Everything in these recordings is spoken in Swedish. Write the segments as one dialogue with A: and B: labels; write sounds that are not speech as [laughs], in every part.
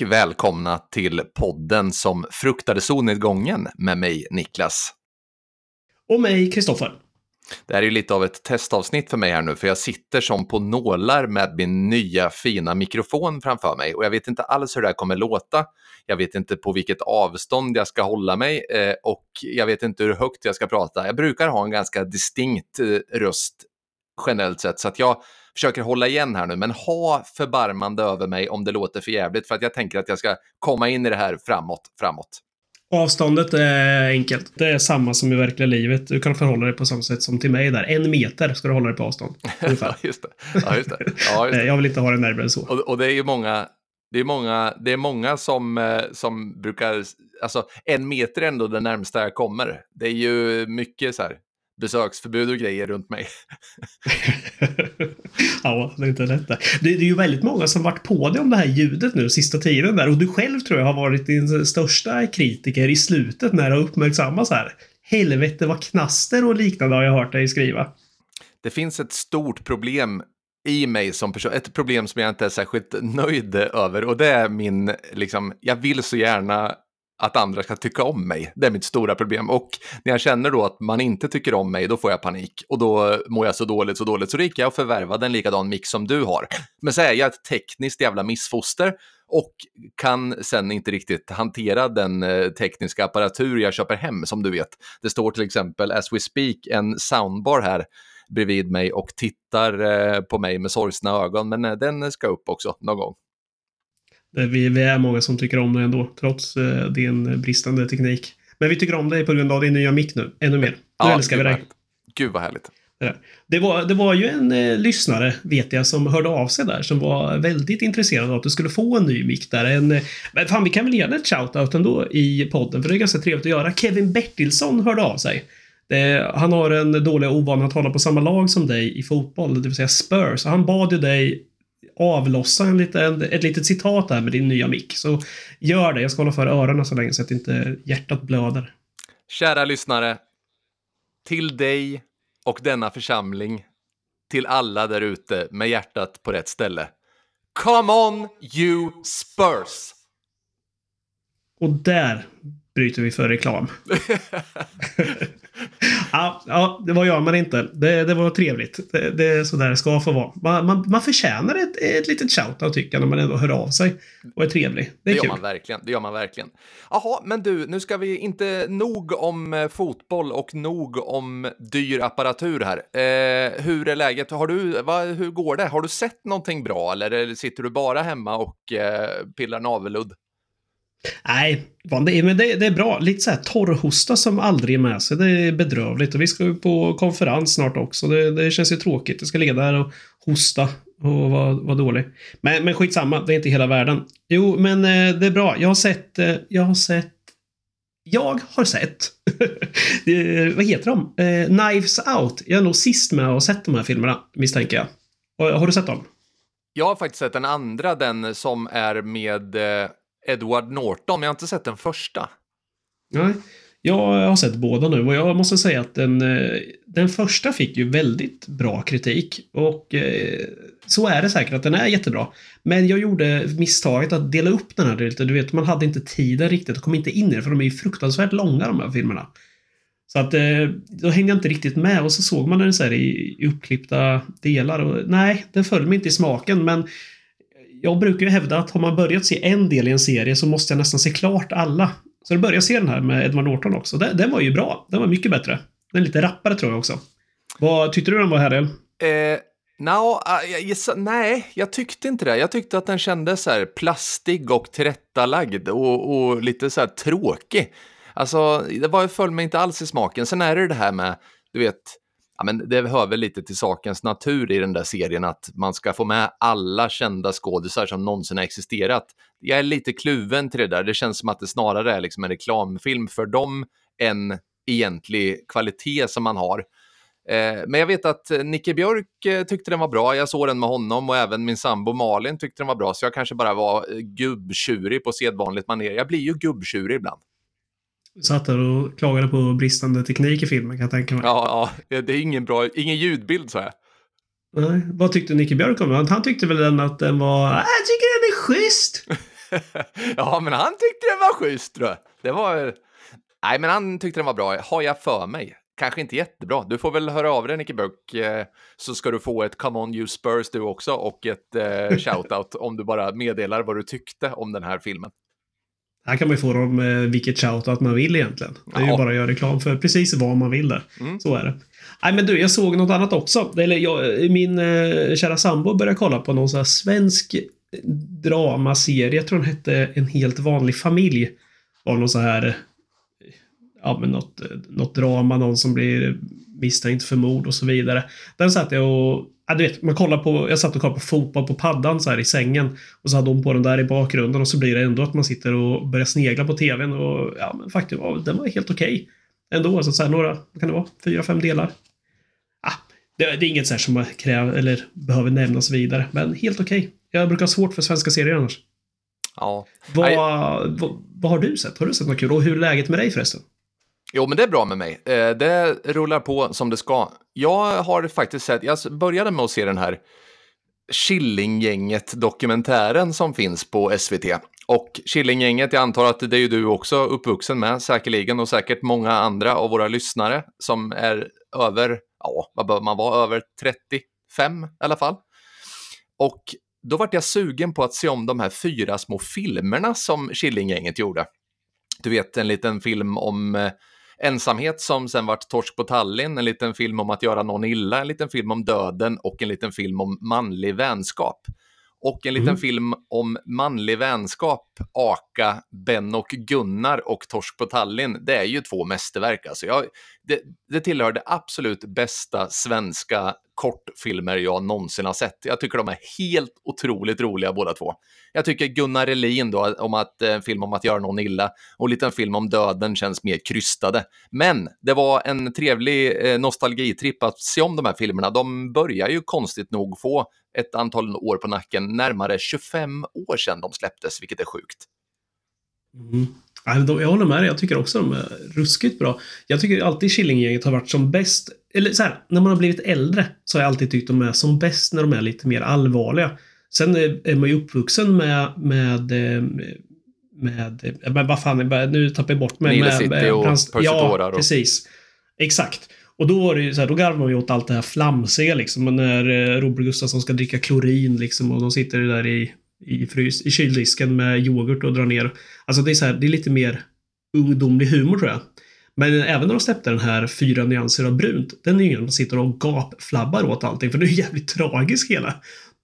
A: Och välkomna till podden som fruktade solnedgången med mig Niklas.
B: Och mig Kristoffer.
A: Det här är ju lite av ett testavsnitt för mig här nu, för jag sitter som på nålar med min nya fina mikrofon framför mig och jag vet inte alls hur det här kommer låta. Jag vet inte på vilket avstånd jag ska hålla mig eh, och jag vet inte hur högt jag ska prata. Jag brukar ha en ganska distinkt eh, röst generellt sett, så att jag försöker hålla igen här nu, men ha förbarmande över mig om det låter för jävligt för att jag tänker att jag ska komma in i det här framåt, framåt.
B: Avståndet är enkelt. Det är samma som i verkliga livet. Du kan förhålla dig på samma sätt som till mig där. En meter ska du hålla dig på avstånd. [laughs]
A: ja, just det. Ja, just det. Ja, just det. [laughs]
B: Jag vill inte ha det närmare än så.
A: Och, och, det är ju många, det är många, det är många som, eh, som brukar, alltså en meter är ändå det närmsta jag kommer. Det är ju mycket så här, besöksförbud och grejer runt mig. [laughs]
B: ja, det är inte lätt det. det. är ju väldigt många som varit på dig om det här ljudet nu sista tiden där och du själv tror jag har varit din största kritiker i slutet när det har uppmärksammats här. Helvete vad knaster och liknande har jag hört dig skriva.
A: Det finns ett stort problem i mig som person, ett problem som jag inte är särskilt nöjd över och det är min, liksom, jag vill så gärna att andra ska tycka om mig. Det är mitt stora problem. Och när jag känner då att man inte tycker om mig, då får jag panik. Och då mår jag så dåligt, så dåligt. Så då gick jag och förvärvade en likadan mix som du har. Men så är jag ett tekniskt jävla missfoster och kan sen inte riktigt hantera den eh, tekniska apparatur jag köper hem, som du vet. Det står till exempel, as we speak, en soundbar här bredvid mig och tittar eh, på mig med sorgsna ögon, men eh, den ska upp också någon gång.
B: Vi, vi är många som tycker om dig ändå, trots eh, din bristande teknik. Men vi tycker om dig på grund av din nya mick nu, ännu mer. Nu ja, älskar vi dig.
A: Gud vad härligt.
B: Det var, det var ju en eh, lyssnare, vet jag, som hörde av sig där som var väldigt intresserad av att du skulle få en ny mick där. En, eh, fan, vi kan väl ge en shout-out ändå i podden, för det är ganska trevligt att göra. Kevin Bertilsson hörde av sig. Det, han har en dålig ovana att hålla på samma lag som dig i fotboll, det vill säga Spurs. Han bad ju dig avlossa en liten, ett litet citat där med din nya mick. Så gör det. Jag ska hålla för öronen så länge så att inte hjärtat blöder.
A: Kära lyssnare. Till dig och denna församling. Till alla där ute med hjärtat på rätt ställe. Come on you Spurs!
B: Och där bryter vi för reklam. ja, ja, det var jag men inte. Det, det var trevligt. Det, det är så där det ska få vara. Man, man, man förtjänar ett, ett litet shout-out tycker jag när man ändå hör av sig och är trevlig. Det, är
A: det
B: kul.
A: gör man verkligen. Det gör man verkligen. Jaha, men du, nu ska vi inte nog om eh, fotboll och nog om dyr apparatur här. Eh, hur är läget? Har du, va, hur går det? Har du sett någonting bra eller sitter du bara hemma och eh, pillar navelludd?
B: Nej, men det, det är bra. Lite så här torrhosta som aldrig är med sig. Det är bedrövligt. Och vi ska ju på konferens snart också. Det, det känns ju tråkigt. Jag ska ligga där och hosta och vara, vara dålig. Men, men skitsamma, det är inte hela världen. Jo, men eh, det är bra. Jag har sett... Eh, jag har sett... Jag har sett... [laughs] vad heter de? Eh, Knives Out. Jag är nog sist med att ha sett de här filmerna, misstänker jag. Har du sett dem?
A: Jag har faktiskt sett den andra, den som är med eh, Edward Norton, men jag har inte sett den första.
B: Nej, jag har sett båda nu och jag måste säga att den, eh, den första fick ju väldigt bra kritik. Och eh, så är det säkert att den är jättebra. Men jag gjorde misstaget att dela upp den här lite. Du vet, man hade inte tiden riktigt och kom inte in i det för de är ju fruktansvärt långa de här filmerna. Så att eh, då hängde jag inte riktigt med och så såg man den så här i, i uppklippta delar och nej, den föll mig inte i smaken men jag brukar ju hävda att har man börjat se en del i en serie så måste jag nästan se klart alla. Så då började jag se den här med Edward Norton också. Den, den var ju bra. Den var mycket bättre. Den är lite rappare tror jag också. Vad tyckte du den var härlig?
A: Eh, no, uh, yes, nej, jag tyckte inte det. Jag tyckte att den kändes så här plastig och tillrättalagd och, och lite så här tråkig. Alltså, det var, föll mig inte alls i smaken. Sen är det det här med, du vet, ja, men det hör väl lite till sakens natur i den där serien att man ska få med alla kända skådisar som någonsin har existerat. Jag är lite kluven till det där. Det känns som att det snarare är liksom en reklamfilm för dem än egentlig kvalitet som man har. Eh, men jag vet att eh, Nicke Björk eh, tyckte den var bra. Jag såg den med honom och även min sambo Malin tyckte den var bra. Så jag kanske bara var eh, gubbtjurig på sedvanligt manér. Jag blir ju gubbtjurig ibland.
B: Satt där och klagade på bristande teknik i filmen kan jag tänka mig.
A: Ja, ja det är ingen bra, ingen ljudbild så här.
B: Nej. Vad tyckte Nicke Björk om den? Han tyckte väl den att den var... Jag tycker den är schysst! [laughs]
A: ja, men han tyckte den var schysst tror jag. Det var... Nej, men han tyckte den var bra. Har jag för mig. Kanske inte jättebra. Du får väl höra av dig, Nicke Björk, eh, så ska du få ett Come On You Spurs du också och ett eh, [laughs] shoutout om du bara meddelar vad du tyckte om den här filmen.
B: Här kan man ju få dem eh, vilket shoutout man vill egentligen. Det är ja. ju bara att göra reklam för precis vad man vill där. Mm. Så är det. Nej men du, jag såg något annat också. Eller jag, min eh, kära sambo började kolla på någon sån här svensk dramaserie. Jag tror den hette En helt vanlig familj. Av någon så här... Ja men något, något drama, någon som blir misstänkt för mord och så vidare. Den satt jag och Ja, du vet, man kollar på, jag satt och kollade på fotboll på paddan så här i sängen. Och så hade hon på den där i bakgrunden och så blir det ändå att man sitter och börjar snegla på tvn. Och ja, men faktiskt, ja, den var helt okej. Okay. Ändå, alltså, så här, några, vad kan det vara, fyra, fem delar. Ah, det, det är inget så som man kräver, eller behöver nämnas vidare. Men helt okej. Okay. Jag brukar ha svårt för svenska serier annars.
A: Ja.
B: Vad, vad, vad, har du sett? Har du sett något kul? Och hur är läget med dig förresten?
A: Jo, men det är bra med mig. Eh, det rullar på som det ska. Jag har faktiskt sett, jag började med att se den här Killinggänget-dokumentären som finns på SVT. Och Killinggänget, jag antar att det är ju du också uppvuxen med, säkerligen, och säkert många andra av våra lyssnare som är över, ja, vad bör man vara, över 35 i alla fall. Och då vart jag sugen på att se om de här fyra små filmerna som Killinggänget gjorde. Du vet, en liten film om eh, Ensamhet som sen vart Torsk på Tallinn, en liten film om att göra någon illa, en liten film om döden och en liten film om manlig vänskap. Och en liten mm. film om manlig vänskap, Typ Aka, Ben och Gunnar och Torsk på Tallinn, det är ju två mästerverk. Alltså jag, det, det tillhör det absolut bästa svenska kortfilmer jag någonsin har sett. Jag tycker de är helt otroligt roliga båda två. Jag tycker Gunnar Elin då, om att en film om att göra någon illa och en liten film om döden känns mer krystade. Men det var en trevlig eh, nostalgitripp att se om de här filmerna. De börjar ju konstigt nog få ett antal år på nacken, närmare 25 år sedan de släpptes, vilket är sjukt.
B: Mm. Jag håller med dig. Jag tycker också de är ruskigt bra. Jag tycker alltid Killinggänget har varit som bäst. Eller så här, när man har blivit äldre så har jag alltid tyckt de är som bäst när de är lite mer allvarliga. Sen är man ju uppvuxen med, med med, med vad fan, nu tappar jag bort mig.
A: Nile City med, och Percy
B: Ja, precis. Exakt. Och då var det ju så här, då garvar man ju åt allt det här flamsiga liksom. När eh, Robert Gustafsson ska dricka klorin liksom och de sitter där i i, frys, i kyldisken med yoghurt och drar ner. Alltså det är, så här, det är lite mer ungdomlig humor tror jag. Men även när de släppte den här Fyra nyanser av brunt, den är ju ingen som sitter och gapflabbar åt allting, för det är jävligt tragiskt hela.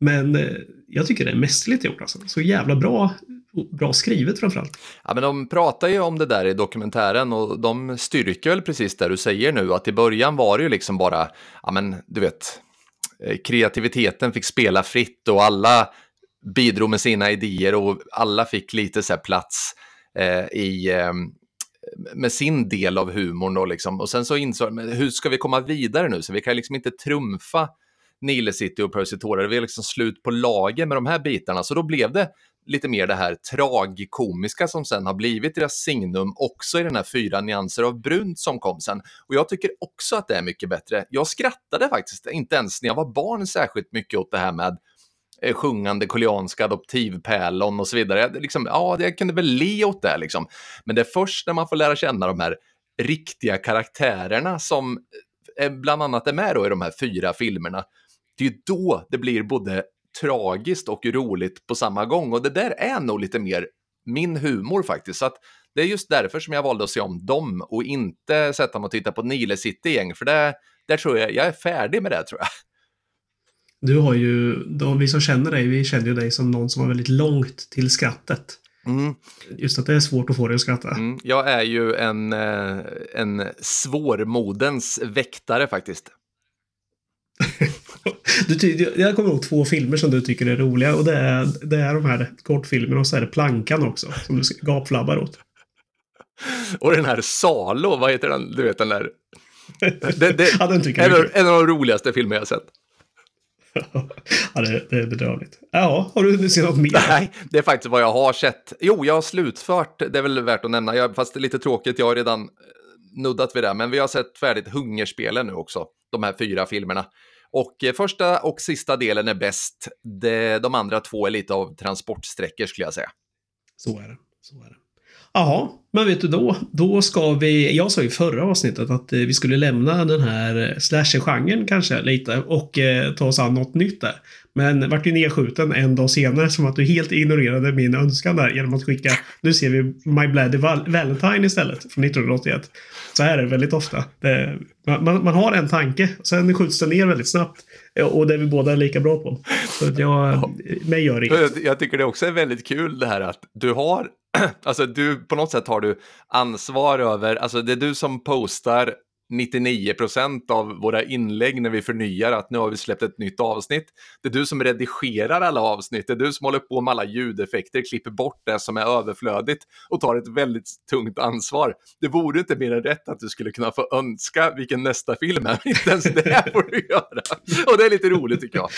B: Men eh, jag tycker det är mästerligt gjort alltså. Så jävla bra, bra skrivet framförallt.
A: Ja, men de pratar ju om det där i dokumentären och de styrker väl precis det du säger nu, att i början var det ju liksom bara, ja men du vet, eh, kreativiteten fick spela fritt och alla bidrog med sina idéer och alla fick lite så plats eh, i, eh, med sin del av humorn. Då, liksom. Och sen så insåg de, hur ska vi komma vidare nu? Så vi kan liksom inte trumfa Nile City och Percy Tårar. Vi är liksom slut på lager med de här bitarna. Så då blev det lite mer det här tragikomiska som sen har blivit deras signum också i den här fyra nyanser av brunt som kom sen. Och jag tycker också att det är mycket bättre. Jag skrattade faktiskt inte ens när jag var barn särskilt mycket åt det här med Eh, sjungande koreanska adoptivpärlon och så vidare. Liksom, ja, jag kunde väl le åt det liksom. Men det är först när man får lära känna de här riktiga karaktärerna som eh, eh, bland annat är med då i de här fyra filmerna. Det är då det blir både tragiskt och roligt på samma gång och det där är nog lite mer min humor faktiskt. Så att det är just därför som jag valde att se om dem och inte sätta mig och titta på Nile City-gäng, för det, där tror jag, jag är färdig med det tror jag.
B: Du har ju, då, vi som känner dig, vi känner ju dig som någon som har väldigt långt till skrattet. Mm. Just att det är svårt att få dig att skratta. Mm.
A: Jag är ju en, eh, en svårmodens väktare faktiskt. [laughs]
B: du, jag kommer ihåg två filmer som du tycker är roliga och det är, det är de här kortfilmerna och så är det Plankan också som du gapflabbar åt.
A: Och den här Salo, vad heter den? Du vet den där... [laughs] Det, det, ja, den tycker en, en av de roligaste filmer jag sett
B: ja, det, det är bedrövligt. Ja, har du sett något mer?
A: Nej, det är faktiskt vad jag har sett. Jo, jag har slutfört, det är väl värt att nämna, jag, fast det är lite tråkigt, jag har redan eh, nuddat vid det, men vi har sett färdigt Hungerspelen nu också, de här fyra filmerna. Och eh, första och sista delen är bäst. De, de andra två är lite av transportsträckor skulle jag säga.
B: Så är det. Så är det. Jaha, men vet du då? Då ska vi... Jag sa i förra avsnittet att eh, vi skulle lämna den här eh, slasher-genren kanske lite och eh, ta oss an något nytt där. Men vart ju nedskjuten en dag senare som att du helt ignorerade min önskan där genom att skicka... Nu ser vi My Bloody Val Valentine istället från 1981. Så här är det väldigt ofta. Det, man, man, har en tanke, sen skjuts den ner väldigt snabbt. Och det är vi båda lika bra på. Så jag, ja. mig gör inget.
A: Jag tycker det också är väldigt kul det här att du har [clears throat] alltså du, på något sätt har du ansvar över, alltså det är du som postar 99% av våra inlägg när vi förnyar att nu har vi släppt ett nytt avsnitt. Det är du som redigerar alla avsnitt, det är du som håller på med alla ljudeffekter, klipper bort det som är överflödigt och tar ett väldigt tungt ansvar. Det vore inte mer än rätt att du skulle kunna få önska vilken nästa film är, [laughs] inte ens det får du göra. Och det är lite roligt tycker jag.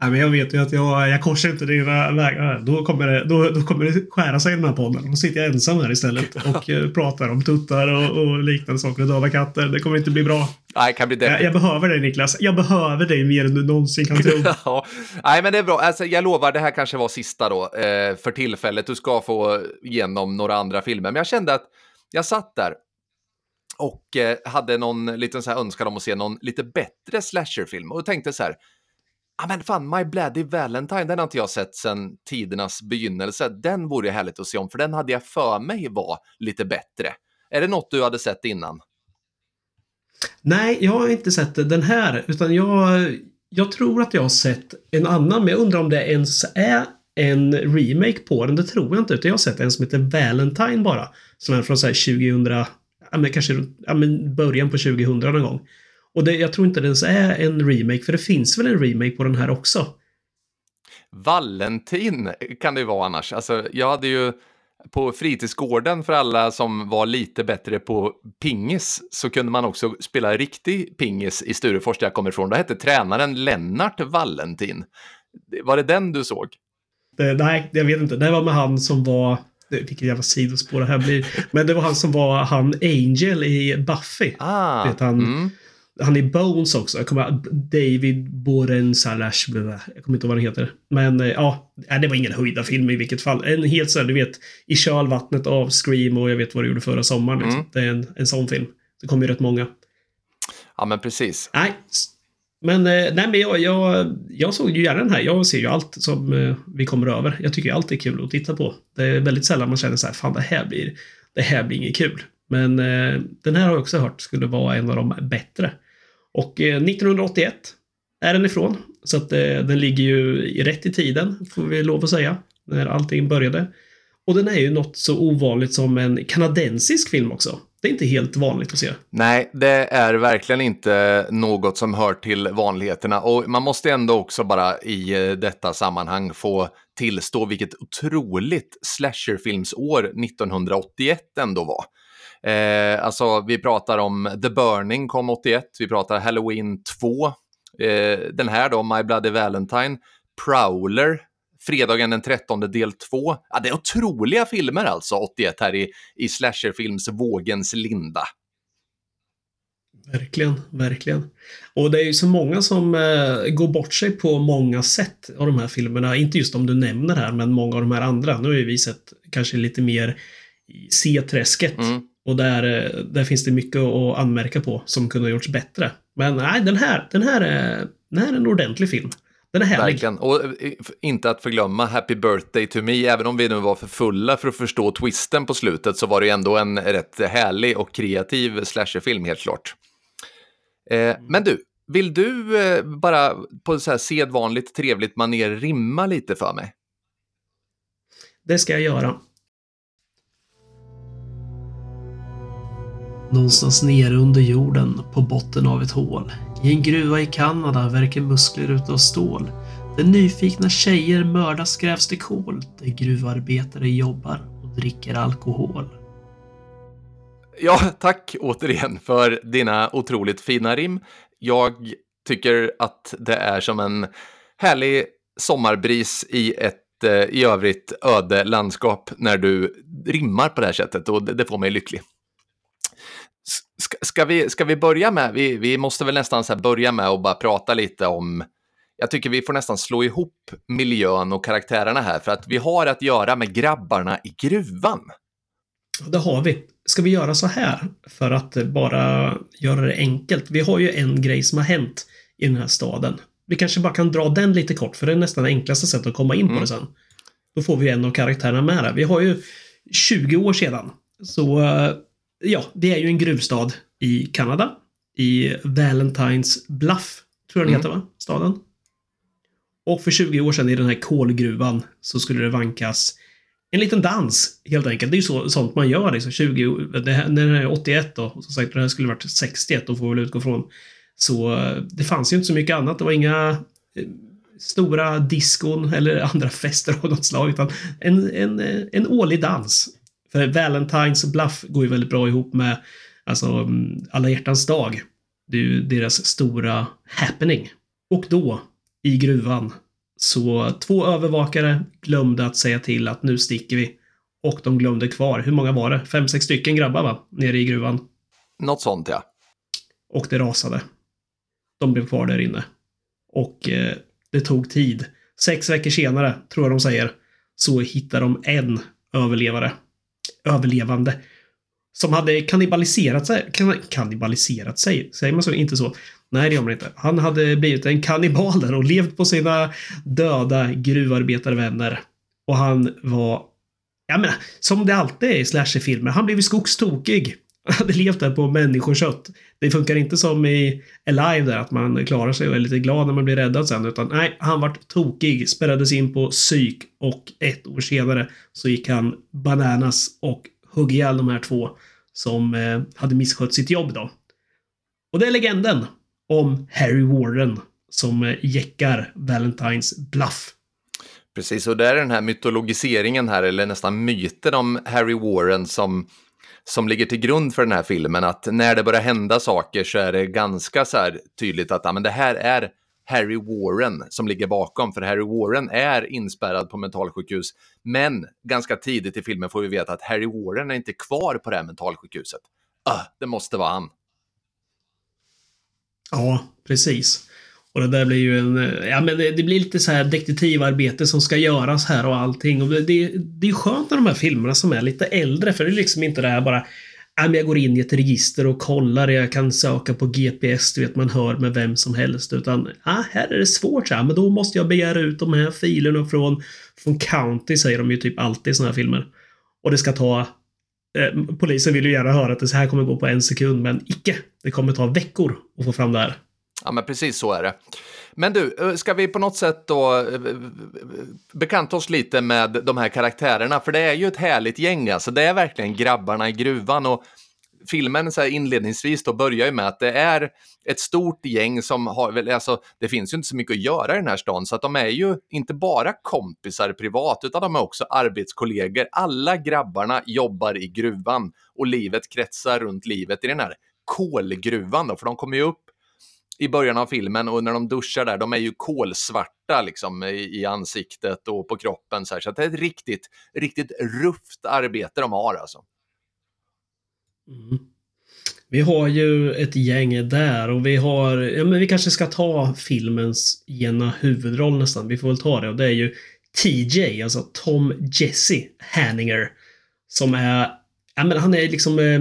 B: Nej, men jag vet ju att jag, jag korsar inte dina vägar. Då kommer, det, då, då kommer det skära sig i den här podden. Då sitter jag ensam här istället [laughs] och eh, pratar om tuttar och, och liknande saker och döda katter. Det kommer inte bli bra.
A: Nej, kan bli
B: jag, jag, behöver dig Niklas. Jag behöver dig mer än du någonsin kan tro. [laughs]
A: ja. Nej, men det är bra. Alltså, jag lovar, det här kanske var sista då eh, för tillfället. Du ska få igenom några andra filmer. Men jag kände att jag satt där och eh, hade någon liten så här önskan om att se någon lite bättre slasherfilm och tänkte så här ah, men fan, My Bloody Valentine, den har inte jag sett sedan tidernas begynnelse. Den vore ju härligt att se om, för den hade jag för mig var lite bättre. Är det något du hade sett innan?
B: Nej, jag har inte sett den här, utan jag, jag tror att jag har sett en annan, men jag undrar om det ens är en remake på den. Det tror jag inte, utan jag har sett en som heter Valentine bara. Som är från så 2000, ja men kanske ja, men början på 2000 någon gång. Och det, jag tror inte det ens är en remake, för det finns väl en remake på den här också?
A: Valentin kan det ju vara annars. Alltså, jag hade ju på fritidsgården för alla som var lite bättre på pingis så kunde man också spela riktig pingis i Sturefors där jag kommer ifrån. Då hette tränaren Lennart Valentin. Var det den du såg?
B: Det, nej, jag vet inte. Det var med han som var vilket jävla sidospår det här blir. Men det var han som var han Angel i Buffy.
A: Ah,
B: vet han, mm. Han är Bones också. Jag kommer, David Boren Salash. Jag kommer inte ihåg vad han heter. Men eh, ja, det var ingen höjda film i vilket fall. En helt så här, du vet, i kölvattnet av Scream och jag vet vad du gjorde förra sommaren. Liksom. Mm. Det är en, en sån film. Det kommer ju rätt många.
A: Ja, men precis.
B: Nej, men, eh, nej, men jag, jag, jag såg ju gärna den här. Jag ser ju allt som eh, vi kommer över. Jag tycker allt är kul att titta på. Det är väldigt sällan man känner så här, fan det här blir, det här blir inget kul. Men den här har jag också hört skulle vara en av de bättre. Och eh, 1981 är den ifrån. Så att eh, den ligger ju rätt i tiden, får vi lov att säga, när allting började. Och den är ju något så ovanligt som en kanadensisk film också. Det är inte helt vanligt att se.
A: Nej, det är verkligen inte något som hör till vanligheterna. Och man måste ändå också bara i eh, detta sammanhang få tillstå vilket otroligt slasherfilmsår 1981 ändå var. Eh, alltså, vi pratar om The Burning kom 81, vi pratar Halloween 2, eh, den här då, My Bloody Valentine, Prowler, fredagen den 13 del 2. Ja, det är otroliga filmer alltså, 81 här i, i slasherfilmsvågens linda.
B: Verkligen, verkligen. Och det är ju så många som eh, går bort sig på många sätt av de här filmerna. Inte just de du nämner här, men många av de här andra. Nu har ju vi sett kanske lite mer i C-träsket. Mm. Och där, eh, där finns det mycket att anmärka på som kunde ha gjorts bättre. Men nej, den här, den här, är, den här är en ordentlig film. Den är härlig.
A: Verkligen. Och eh, inte att förglömma Happy Birthday to Me, även om vi nu var för fulla för att förstå twisten på slutet så var det ju ändå en rätt härlig och kreativ slasherfilm helt klart. Eh, men du, vill du eh, bara på så här sedvanligt trevligt maner rimma lite för mig?
B: Det ska jag göra. Någonstans nere under jorden, på botten av ett hål. I en gruva i Kanada verkar muskler utav stål. Där nyfikna tjejer mördas grävs det kol. Där gruvarbetare jobbar och dricker alkohol.
A: Ja, tack återigen för dina otroligt fina rim. Jag tycker att det är som en härlig sommarbris i ett eh, i övrigt öde landskap när du rimmar på det här sättet och det, det får mig lycklig. Ska, ska, vi, ska vi börja med, vi, vi måste väl nästan så börja med att bara prata lite om, jag tycker vi får nästan slå ihop miljön och karaktärerna här, för att vi har att göra med grabbarna i gruvan.
B: Det har vi. Ska vi göra så här för att bara göra det enkelt? Vi har ju en grej som har hänt i den här staden. Vi kanske bara kan dra den lite kort, för det är nästan det enklaste sättet att komma in på mm. det sen. Då får vi en av karaktärerna med där. Vi har ju 20 år sedan. Så ja, det är ju en gruvstad i Kanada. I Valentines Bluff, tror jag den mm. heter va? Staden. Och för 20 år sedan i den här kolgruvan så skulle det vankas en liten dans, helt enkelt. Det är ju så, sånt man gör liksom. 20, det, när det är 81 då, och som sagt, det här skulle varit 61 då får vi väl utgå från. Så det fanns ju inte så mycket annat. Det var inga eh, stora diskon eller [laughs] andra fester av något slag, utan en, en, en årlig dans. För Valentines Bluff går ju väldigt bra ihop med alltså, mm, alla hjärtans dag. Det är ju deras stora happening. Och då, i gruvan, så två övervakare glömde att säga till att nu sticker vi. Och de glömde kvar, hur många var det? Fem, sex stycken grabbar va? Nere i gruvan.
A: Något sånt ja.
B: Och det rasade. De blev kvar där inne. Och eh, det tog tid. Sex veckor senare, tror jag de säger, så hittar de en överlevare. Överlevande. Som hade kannibaliserat sig. kannibaliserat sig? Säger man så? Inte så. Nej, det gör man inte. Han hade blivit en kannibal där och levt på sina döda gruvarbetarvänner. Och han var, jag menar, som det alltid är i slasherfilmer, han blev skogstokig. [laughs] Hade levt där på människokött. Det funkar inte som i Alive där, att man klarar sig och är lite glad när man blir räddad sen, utan nej, han vart tokig, spärrades in på psyk och ett år senare så gick han bananas och högg ihjäl de här två som eh, hade misskött sitt jobb då. Och det är legenden om Harry Warren som eh, jäckar Valentines bluff.
A: Precis, och det är den här mytologiseringen här, eller nästan myten om Harry Warren som, som ligger till grund för den här filmen. Att när det börjar hända saker så är det ganska så här tydligt att ja, men det här är Harry Warren som ligger bakom, för Harry Warren är inspärrad på mentalsjukhus. Men ganska tidigt i filmen får vi veta att Harry Warren är inte kvar på det här mentalsjukhuset. Uh, det måste vara han.
B: Ja, precis. Och det där blir ju en... Eh, ja, men det, det, blir lite så här detektivarbete som ska göras här och allting. Och det, det, det är skönt med de här filmerna som är lite äldre, för det är liksom inte det här bara... Jag går in i ett register och kollar, jag kan söka på GPS, du vet, man hör med vem som helst. Utan, ah, här är det svårt, så här, men då måste jag begära ut de här filerna från, från County, säger de ju typ alltid i såna här filmer. Och det ska ta Eh, polisen vill ju gärna höra att det så här kommer gå på en sekund, men icke. Det kommer ta veckor att få fram det här.
A: Ja, men precis så är det. Men du, eh, ska vi på något sätt då eh, eh, bekanta oss lite med de här karaktärerna? För det är ju ett härligt gäng, alltså. Det är verkligen grabbarna i gruvan och filmen så här inledningsvis då börjar ju med att det är ett stort gäng som har, väl, alltså det finns ju inte så mycket att göra i den här stan så att de är ju inte bara kompisar privat utan de är också arbetskollegor. Alla grabbarna jobbar i gruvan och livet kretsar runt livet i den här kolgruvan då, för de kommer ju upp i början av filmen och när de duschar där, de är ju kolsvarta liksom i, i ansiktet och på kroppen så här, så det är ett riktigt, riktigt rufft arbete de har alltså.
B: Mm. Vi har ju ett gäng där och vi har, ja men vi kanske ska ta filmens ena huvudroll nästan. Vi får väl ta det och det är ju TJ, alltså Tom Jesse Hanninger. Som är, ja men han är liksom, eh,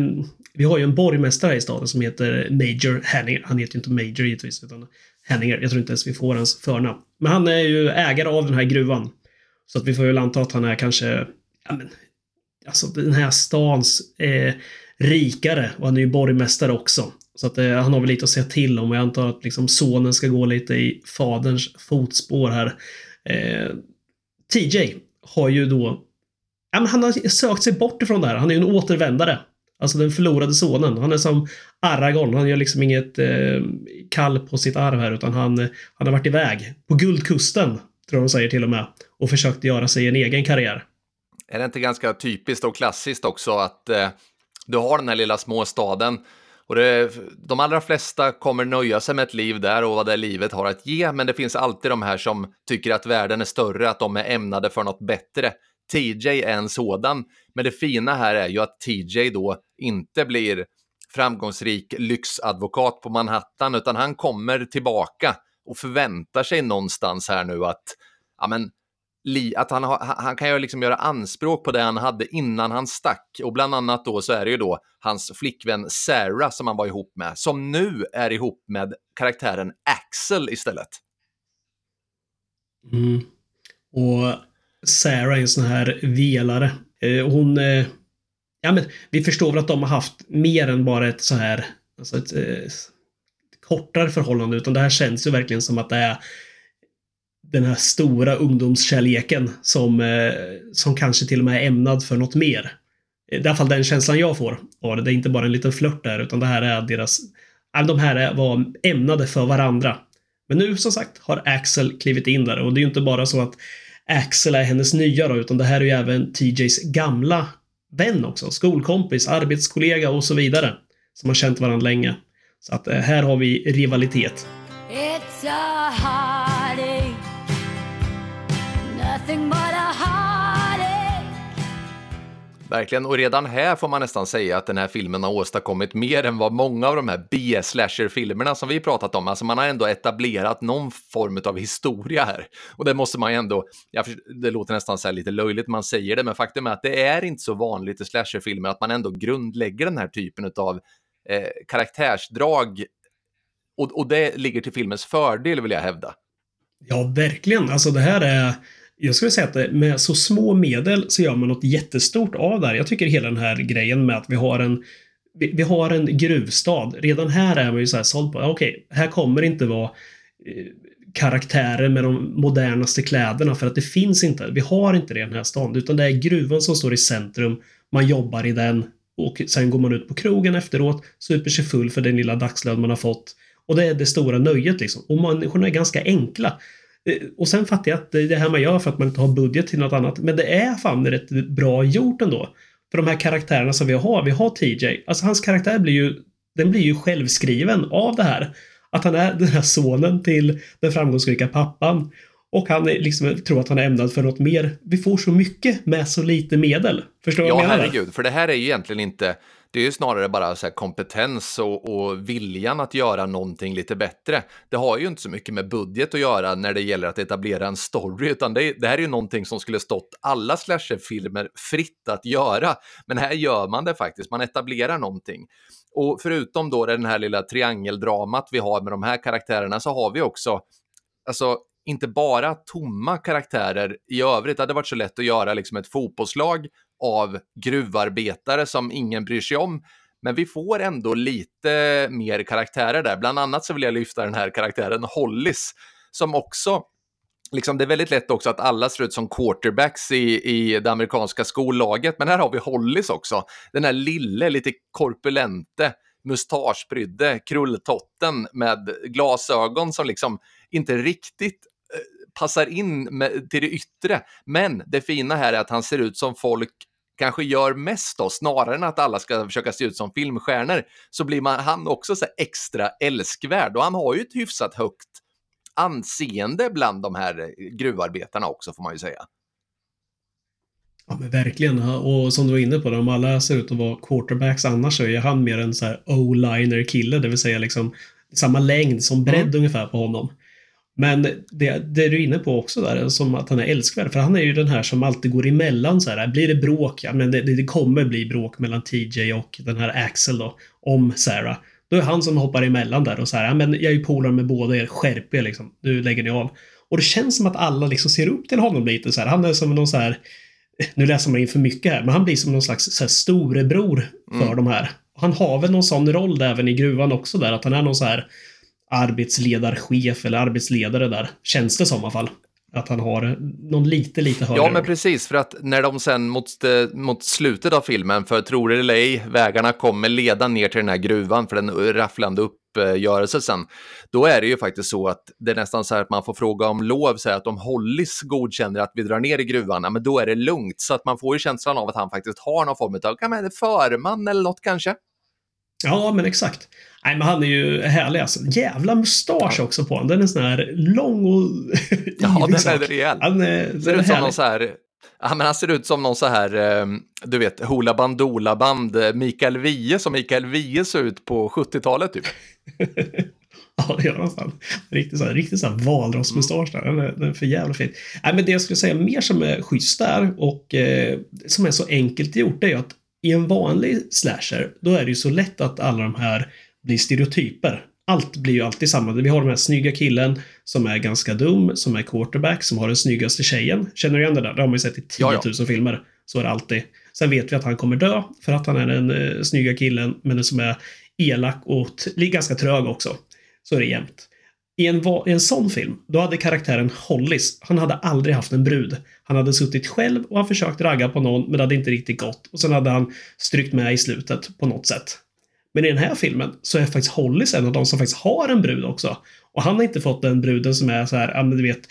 B: vi har ju en borgmästare i staden som heter Major Henninger. Han heter ju inte Major givetvis, utan Henninger. Jag tror inte ens vi får hans förnamn. Men han är ju ägare av den här gruvan. Så att vi får väl anta att han är kanske, ja men, alltså den här stans eh, rikare och han är ju borgmästare också. Så att eh, han har väl lite att säga till om och jag antar att liksom sonen ska gå lite i faderns fotspår här. Eh, TJ har ju då... Ja, men han har sökt sig bort ifrån det här. Han är ju en återvändare. Alltså den förlorade sonen. Han är som Aragorn. Han gör liksom inget eh, kall på sitt arv här utan han, han har varit iväg. På Guldkusten, tror jag de säger till och med. Och försökt göra sig en egen karriär.
A: Är det inte ganska typiskt och klassiskt också att eh, du har den här lilla småstaden och det, de allra flesta kommer nöja sig med ett liv där och vad det livet har att ge, men det finns alltid de här som tycker att världen är större, att de är ämnade för något bättre. TJ är en sådan, men det fina här är ju att TJ då inte blir framgångsrik lyxadvokat på Manhattan, utan han kommer tillbaka och förväntar sig någonstans här nu att, ja men, att han, ha, han kan ju liksom göra anspråk på det han hade innan han stack. Och bland annat då så är det ju då hans flickvän Sarah som han var ihop med, som nu är ihop med karaktären Axel istället.
B: Mm. Och Sarah är en sån här velare. Eh, hon... Eh, ja, men vi förstår väl att de har haft mer än bara ett så här... Alltså ett, eh, ett kortare förhållande, utan det här känns ju verkligen som att det är den här stora ungdomskärleken som, som kanske till och med är ämnad för något mer. I alla fall den känslan jag får av det. Det är inte bara en liten flört där, utan det här är deras... De här var ämnade för varandra. Men nu som sagt har Axel klivit in där och det är ju inte bara så att Axel är hennes nya då, utan det här är ju även TJs gamla vän också. Skolkompis, arbetskollega och så vidare. Som har känt varandra länge. Så att eh, här har vi rivalitet.
A: Verkligen, och redan här får man nästan säga att den här filmen har åstadkommit mer än vad många av de här B-slasher-filmerna som vi pratat om, alltså man har ändå etablerat någon form av historia här. Och det måste man ju ändå, jag, det låter nästan så lite löjligt man säger det, men faktum är att det är inte så vanligt i slasher-filmer att man ändå grundlägger den här typen av eh, karaktärsdrag och, och det ligger till filmens fördel vill jag hävda.
B: Ja, verkligen. Alltså det här är jag skulle säga att med så små medel så gör man något jättestort av det här. Jag tycker hela den här grejen med att vi har en vi, vi har en gruvstad. Redan här är man ju så här såld på, okej, okay, här kommer det inte vara eh, karaktärer med de modernaste kläderna för att det finns inte. Vi har inte det i den här stan, utan det är gruvan som står i centrum. Man jobbar i den och sen går man ut på krogen efteråt, super sig full för den lilla dagslön man har fått. Och det är det stora nöjet liksom. Och människorna är ganska enkla. Eh, och sen fattar jag att det är det här man gör för att man inte har budget till något annat. Men det är fan rätt bra gjort ändå. För de här karaktärerna som vi har, vi har TJ. Alltså hans karaktär blir ju, den blir ju självskriven av det här. Att han är den här sonen till den framgångsrika pappan. Och han liksom, tror att han är ämnad för något mer. Vi får så mycket med så lite medel. Förstår du
A: ja,
B: vad jag
A: menar? Ja, herregud. För det här är ju egentligen inte det är ju snarare bara så kompetens och, och, viljan att göra någonting lite bättre. Det har ju inte så mycket med budget att göra när det gäller att etablera en story, utan det, det här är ju någonting som skulle stått alla slasherfilmer fritt att göra. Men här gör man det faktiskt, man etablerar någonting. Och förutom då den här lilla triangeldramat vi har med de här karaktärerna så har vi också alltså inte bara tomma karaktärer i övrigt. Det hade varit så lätt att göra liksom ett fotbollslag av gruvarbetare som ingen bryr sig om. Men vi får ändå lite mer karaktärer där. Bland annat så vill jag lyfta den här karaktären Hollis som också Liksom, det är väldigt lätt också att alla ser ut som quarterbacks i, i det amerikanska skollaget, men här har vi Hollis också. Den här lille, lite korpulente, mustaschprydde krulltotten med glasögon som liksom inte riktigt eh, passar in med, till det yttre. Men det fina här är att han ser ut som folk kanske gör mest då, snarare än att alla ska försöka se ut som filmstjärnor, så blir man, han också så extra älskvärd och han har ju ett hyfsat högt anseende bland de här gruvarbetarna också får man ju säga.
B: Ja men verkligen. Och som du var inne på, om alla ser ut att vara quarterbacks annars så är han mer en så här o-liner kille, det vill säga liksom samma längd som bredd mm. ungefär på honom. Men det, det du är inne på också där, som att han är älskvärd. För han är ju den här som alltid går emellan så här. Blir det bråk, ja men det, det kommer bli bråk mellan TJ och den här Axel då. Om Sarah. Då är han som hoppar emellan där och så här, ja men jag är ju polare med båda er, skärp er liksom. Nu lägger ni av. Och det känns som att alla liksom ser upp till honom lite så här. Han är som någon så här, nu läser man in för mycket här, men han blir som någon slags så här, storebror för mm. de här. Och han har väl någon sån roll även i gruvan också där, att han är någon så här arbetsledarchef eller arbetsledare där. Känns det som i alla fall. Att han har någon lite, lite högre.
A: Ja, men precis. För att när de sen mot, mot slutet av filmen, för tror det eller ej, vägarna kommer leda ner till den här gruvan för den rafflande uppgörelsen. Då är det ju faktiskt så att det är nästan så här att man får fråga om lov, så att om Hollis godkänner att vi drar ner i gruvan, men då är det lugnt. Så att man får ju känslan av att han faktiskt har någon form av, kan man, förman eller något kanske.
B: Ja, men exakt. Nej, men han är ju härlig alltså. Jävla mustasch också på honom. Den är sån här lång och [laughs]
A: Ja, den är rejäl. Han är, den Ser ut som någon så här Ja, men han ser ut som någon så här, eh, du vet, Hoola Bandoola Band, eh, Mikael Wiehe, som Mikael Wiehe såg ut på 70-talet typ. [laughs]
B: ja, det gör han fan. Riktigt så här, riktigt så valrossmustasch där. Den är, den är för jävla fin. Nej, men det jag skulle säga mer som är schysst där och eh, som är så enkelt gjort det är ju att i en vanlig slasher, då är det ju så lätt att alla de här blir stereotyper. Allt blir ju alltid samma. Vi har den här snygga killen som är ganska dum, som är quarterback, som har den snyggaste tjejen. Känner du igen det där? Det har man ju sett i 10 000 ja, ja. filmer. Så är det alltid. Sen vet vi att han kommer dö för att han är den eh, snygga killen, men som är elak och ganska trög också. Så är det jämt. I en, I en sån film, då hade karaktären Hollis, han hade aldrig haft en brud. Han hade suttit själv och han försökt ragga på någon, men det hade inte riktigt gått. Och sen hade han strykt med i slutet på något sätt. Men i den här filmen så är faktiskt Hollis en av de som faktiskt har en brud också. Och han har inte fått den bruden som är så här, ja men du vet,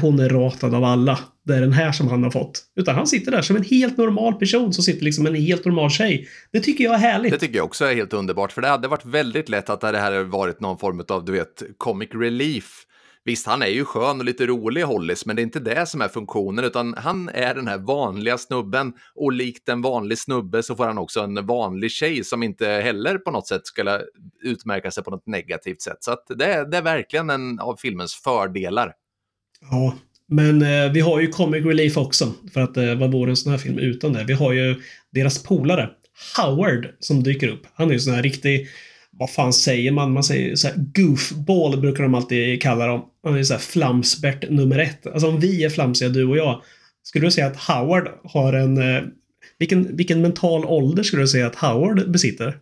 B: hon är ratad av alla. Det är den här som han har fått. Utan han sitter där som en helt normal person som sitter liksom en helt normal tjej. Det tycker jag är härligt.
A: Det tycker jag också är helt underbart, för det hade varit väldigt lätt att det här hade varit någon form av, du vet, comic relief Visst, han är ju skön och lite rolig Hollis, men det är inte det som är funktionen, utan han är den här vanliga snubben och likt en vanlig snubbe så får han också en vanlig tjej som inte heller på något sätt skulle utmärka sig på något negativt sätt. Så det, är, det är verkligen en av filmens fördelar.
B: Ja, men eh, vi har ju Comic Relief också, för att eh, vad vore en sån här film utan det? Vi har ju deras polare, Howard, som dyker upp. Han är ju sån här riktig vad fan säger man? Man säger så här, goofball brukar de alltid kalla dem. Han är så här flamsbert nummer ett. Alltså om vi är flamsiga, du och jag. Skulle du säga att Howard har en... Eh, vilken, vilken mental ålder skulle du säga att Howard besitter?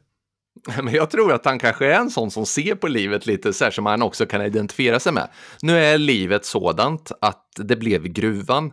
B: [laughs]
A: Men jag tror att han kanske är en sån som ser på livet lite så här som han också kan identifiera sig med. Nu är livet sådant att det blev gruvan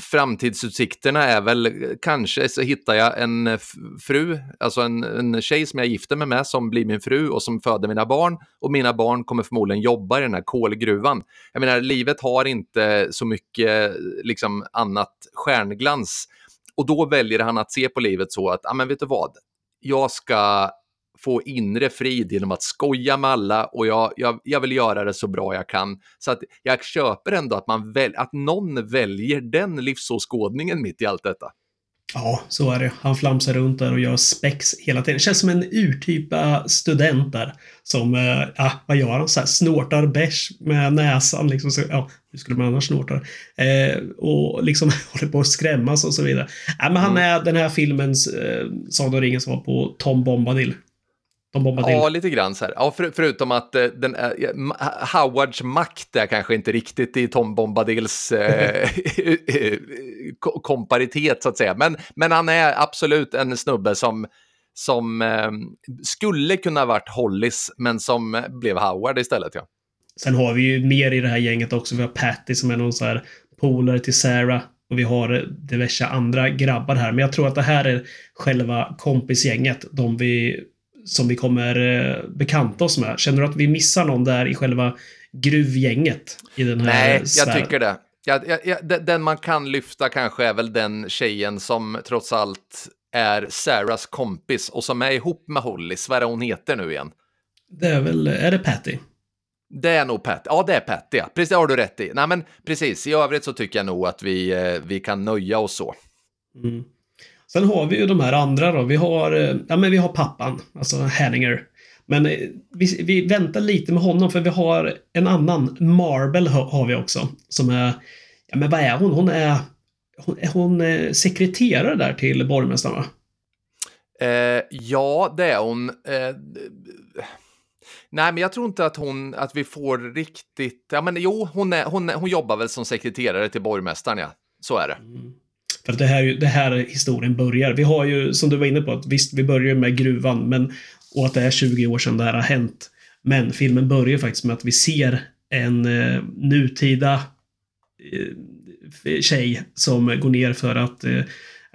A: framtidsutsikterna är väl kanske så hittar jag en eh, fru, alltså en, en tjej som jag gifter mig med som blir min fru och som föder mina barn. Och mina barn kommer förmodligen jobba i den här kolgruvan. Jag menar, livet har inte så mycket liksom annat stjärnglans. Och då väljer han att se på livet så att, ja men vet du vad, jag ska få inre frid genom att skoja med alla och jag, jag, jag vill göra det så bra jag kan. Så att jag köper ändå att, man väl, att någon väljer den livsåskådningen mitt i allt detta.
B: Ja, så är det. Han flamsar runt där och gör spex hela tiden. Känns som en urtypa student där. Som, äh, ja, vad gör han? Så här, snortar bärs med näsan. Liksom, så, ja, hur skulle man annars snorta? Eh, och liksom [laughs] håller på att skrämmas och så vidare. Ja, men han mm. är den här filmens eh, Sagan om ringen som var på Tom Bombadil.
A: De bombar ja, lite grann så här. Ja, för, förutom att eh, den, eh, Howards makt är kanske inte riktigt i Tom Bombadils eh, [laughs] komparitet så att säga. Men, men han är absolut en snubbe som, som eh, skulle kunna varit Hollis, men som blev Howard istället. Ja.
B: Sen har vi ju mer i det här gänget också. Vi har Patty som är någon så här polare till Sarah. Och vi har diverse andra grabbar här. Men jag tror att det här är själva kompisgänget. De vi som vi kommer eh, bekanta oss med. Känner du att vi missar någon där i själva gruvgänget i den här
A: Nej, jag sfären? tycker det. Ja, ja, ja, den man kan lyfta kanske är väl den tjejen som trots allt är Sarahs kompis och som är ihop med Hollis. Vad är det hon heter nu igen?
B: Det är väl, är det Patty?
A: Det är nog Patty. Ja, det är Patty. Ja. Precis, det har du rätt i. Nej, men precis. I övrigt så tycker jag nog att vi, eh, vi kan nöja oss så.
B: Mm. Sen har vi ju de här andra då. Vi har, eh, ja, men vi har pappan, alltså Hanninger. Men eh, vi, vi väntar lite med honom för vi har en annan, Marble har vi också. Som är, ja men vad är hon? Hon är, hon, är hon eh, sekreterare där till borgmästaren va?
A: Eh, ja, det är hon. Eh, nej, men jag tror inte att hon, att vi får riktigt, ja men jo, hon, är, hon, hon jobbar väl som sekreterare till borgmästaren ja. Så är det. Mm.
B: För att det här, det här historien börjar. Vi har ju, som du var inne på, att visst, vi börjar med gruvan, men, och att det är 20 år sedan det här har hänt. Men filmen börjar faktiskt med att vi ser en eh, nutida eh, tjej som går ner för att, eh,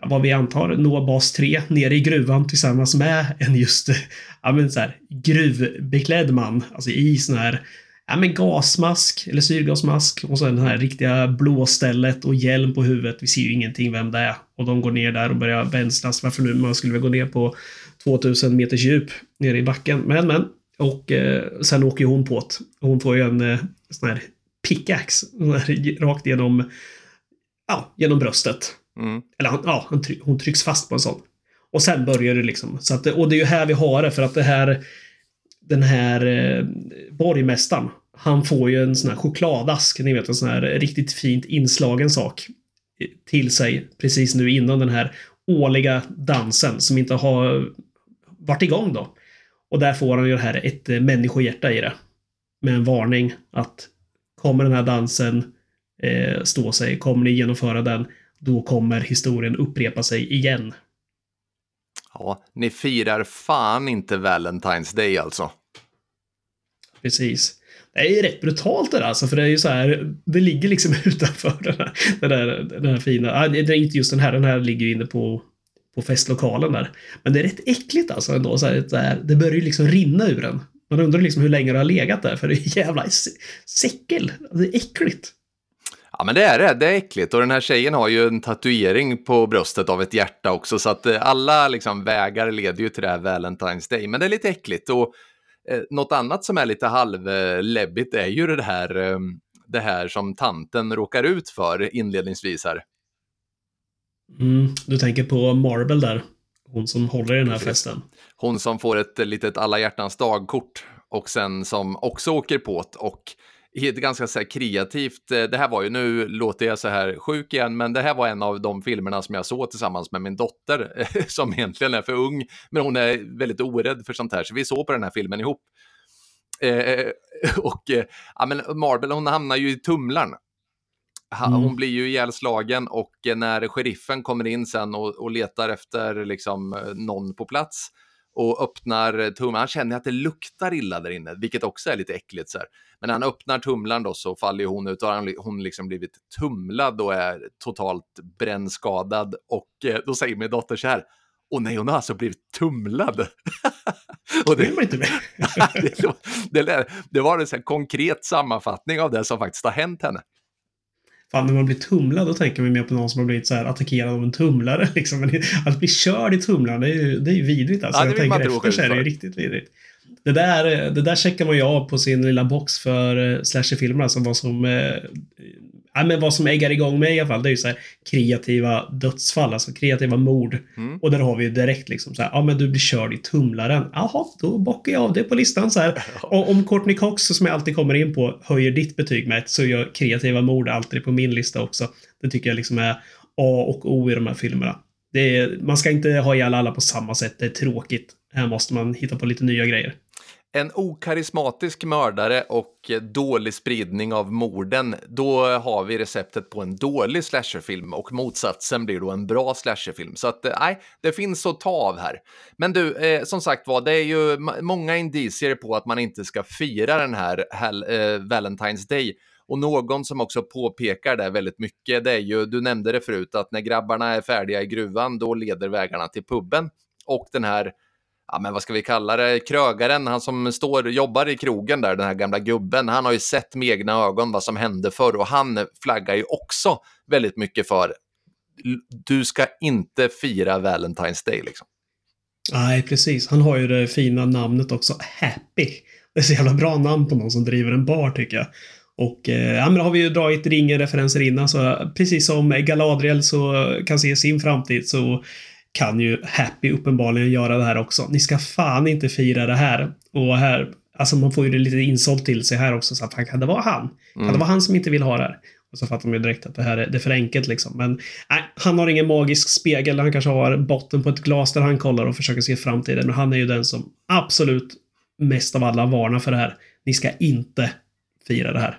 B: vad vi antar, nå bas 3 nere i gruvan tillsammans med en just, [laughs] ja men så här, gruvbeklädd man. Alltså i sån här ja, men gasmask eller syrgasmask och så den här riktiga blåstället och hjälm på huvudet. Vi ser ju ingenting vem det är. Och de går ner där och börjar vänslas. Varför nu man skulle väl gå ner på 2000 meters djup nere i backen. Men, men. Och eh, sen åker hon på det. Hon får ju en eh, sån här pickaxe [laughs] rakt igenom ja, genom bröstet.
A: Mm.
B: Eller ja, hon trycks fast på en sån. Och sen börjar det liksom. Så att, och det är ju här vi har det för att det här den här eh, borgmästaren, han får ju en sån här chokladask, ni vet en sån här riktigt fint inslagen sak till sig precis nu innan den här årliga dansen som inte har varit igång då. Och där får han ju det här ett människohjärta i det. Med en varning att kommer den här dansen eh, stå sig, kommer ni genomföra den, då kommer historien upprepa sig igen.
A: Ja, ni firar fan inte Valentine's Day alltså.
B: Precis. Det är rätt brutalt det där alltså, för det är ju så här, det ligger liksom [laughs] utanför den här, den där, den här fina, ah, det är inte just den här, den här ligger ju inne på, på festlokalen där. Men det är rätt äckligt alltså ändå, så här, här, det börjar ju liksom rinna ur den. Man undrar liksom hur länge det har legat där, för det är [laughs] jävla säckel. Det är äckligt.
A: Ja, men det är det. Det är äckligt. Och den här tjejen har ju en tatuering på bröstet av ett hjärta också. Så att eh, alla liksom, vägar leder ju till det här Valentine's Day. Men det är lite äckligt. Och eh, något annat som är lite halvläbbigt är ju det här, eh, det här som tanten råkar ut för inledningsvis här.
B: Mm, du tänker på Marble där. Hon som håller i den här festen.
A: Hon som får ett litet alla hjärtans dagkort och sen som också åker på det och ett ganska så kreativt, eh, det här var ju, nu låter jag så här sjuk igen, men det här var en av de filmerna som jag såg tillsammans med min dotter, [laughs] som egentligen är för ung, men hon är väldigt orädd för sånt här, så vi såg på den här filmen ihop. Eh, [laughs] och eh, ja, men Marble, hon hamnar ju i tumlaren. Mm. Hon blir ju ihjälslagen och när sheriffen kommer in sen och, och letar efter liksom, någon på plats och öppnar tumlaren, han känner att det luktar illa där inne, vilket också är lite äckligt. Så här. Men när han öppnar tumlaren då så faller hon ut och har hon liksom blivit tumlad och är totalt brännskadad. Och eh, då säger min dotter så här, och nej, hon har alltså blivit tumlad. [laughs]
B: och det, det, inte med. [laughs]
A: det, det, det var en så konkret sammanfattning av det som faktiskt har hänt henne.
B: Fan, när man blir tumlad då tänker man mer på någon som har blivit så här attackerad av en tumlare. [laughs] Liksom. Men att bli körd i tumlaren, det är ju, det är ju vidrigt alltså. Ja, jag tänker efter så är det ju riktigt vidrigt. Det där, det där checkar man ju av på sin lilla box för uh, slasherfilmer, alltså vad som uh, ja, men vad som äggar igång mig i alla fall, det är ju så här kreativa dödsfall, alltså kreativa mord. Mm. Och där har vi ju direkt liksom så här, ja men du blir körd i tumlaren. Jaha, då bockar jag av det på listan så här. Och om Courtney Cox, som jag alltid kommer in på, höjer ditt betyg med ett så gör kreativa mord alltid på min lista också. Det tycker jag liksom är A och O i de här filmerna. Är, man ska inte ha ihjäl alla på samma sätt, det är tråkigt. Här måste man hitta på lite nya grejer.
A: En okarismatisk mördare och dålig spridning av morden, då har vi receptet på en dålig slasherfilm och motsatsen blir då en bra slasherfilm. Så att eh, nej, det finns att ta av här. Men du, eh, som sagt var, det är ju många indicier på att man inte ska fira den här eh, Valentine's Day. Och någon som också påpekar det väldigt mycket, det är ju, du nämnde det förut, att när grabbarna är färdiga i gruvan, då leder vägarna till puben. Och den här ja men vad ska vi kalla det, krögaren, han som står, jobbar i krogen där, den här gamla gubben, han har ju sett med egna ögon vad som hände förr och han flaggar ju också väldigt mycket för du ska inte fira Valentine's Day liksom.
B: Nej, precis. Han har ju det fina namnet också, Happy. Det är så jävla bra namn på någon som driver en bar tycker jag. Och eh, ja, men har vi ju dragit ringen-referenser innan så precis som Galadriel så kan se sin framtid så kan ju Happy uppenbarligen göra det här också. Ni ska fan inte fira det här. Och här, alltså man får ju det lite insålt till sig här också. Så att kan det vara han? Kan mm. det vara han som inte vill ha det här? Och så fattar man ju direkt att det här är, det är för enkelt liksom. Men nej, han har ingen magisk spegel. Han kanske har botten på ett glas där han kollar och försöker se framtiden. Men han är ju den som absolut mest av alla varnar för det här. Ni ska inte fira det här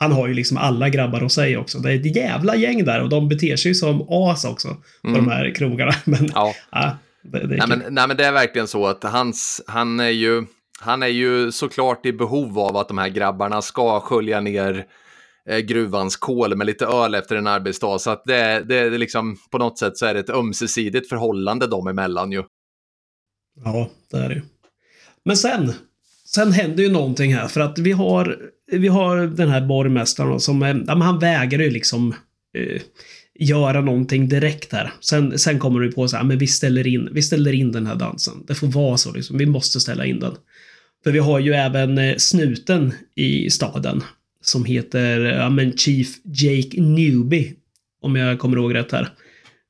B: han har ju liksom alla grabbar hos sig också. Det är ett jävla gäng där och de beter sig som as också på mm. de här krogarna. [laughs] Men, ja. ja
A: det, det nej, men, nej, men det är verkligen så att hans, han är ju, han är ju såklart i behov av att de här grabbarna ska skölja ner eh, gruvans kol med lite öl efter en arbetsdag. Så att det, det, det liksom, på något sätt så är det ett ömsesidigt förhållande dem emellan ju.
B: Ja, det är det ju. Men sen, sen händer ju någonting här för att vi har vi har den här borgmästaren som, eh, ja, men han vägrar ju liksom eh, göra någonting direkt här. Sen, sen kommer du på så här, men vi ställer in, vi ställer in den här dansen. Det får vara så liksom. Vi måste ställa in den. För vi har ju även eh, snuten i staden som heter, ja men Chief Jake Newby. Om jag kommer ihåg rätt här.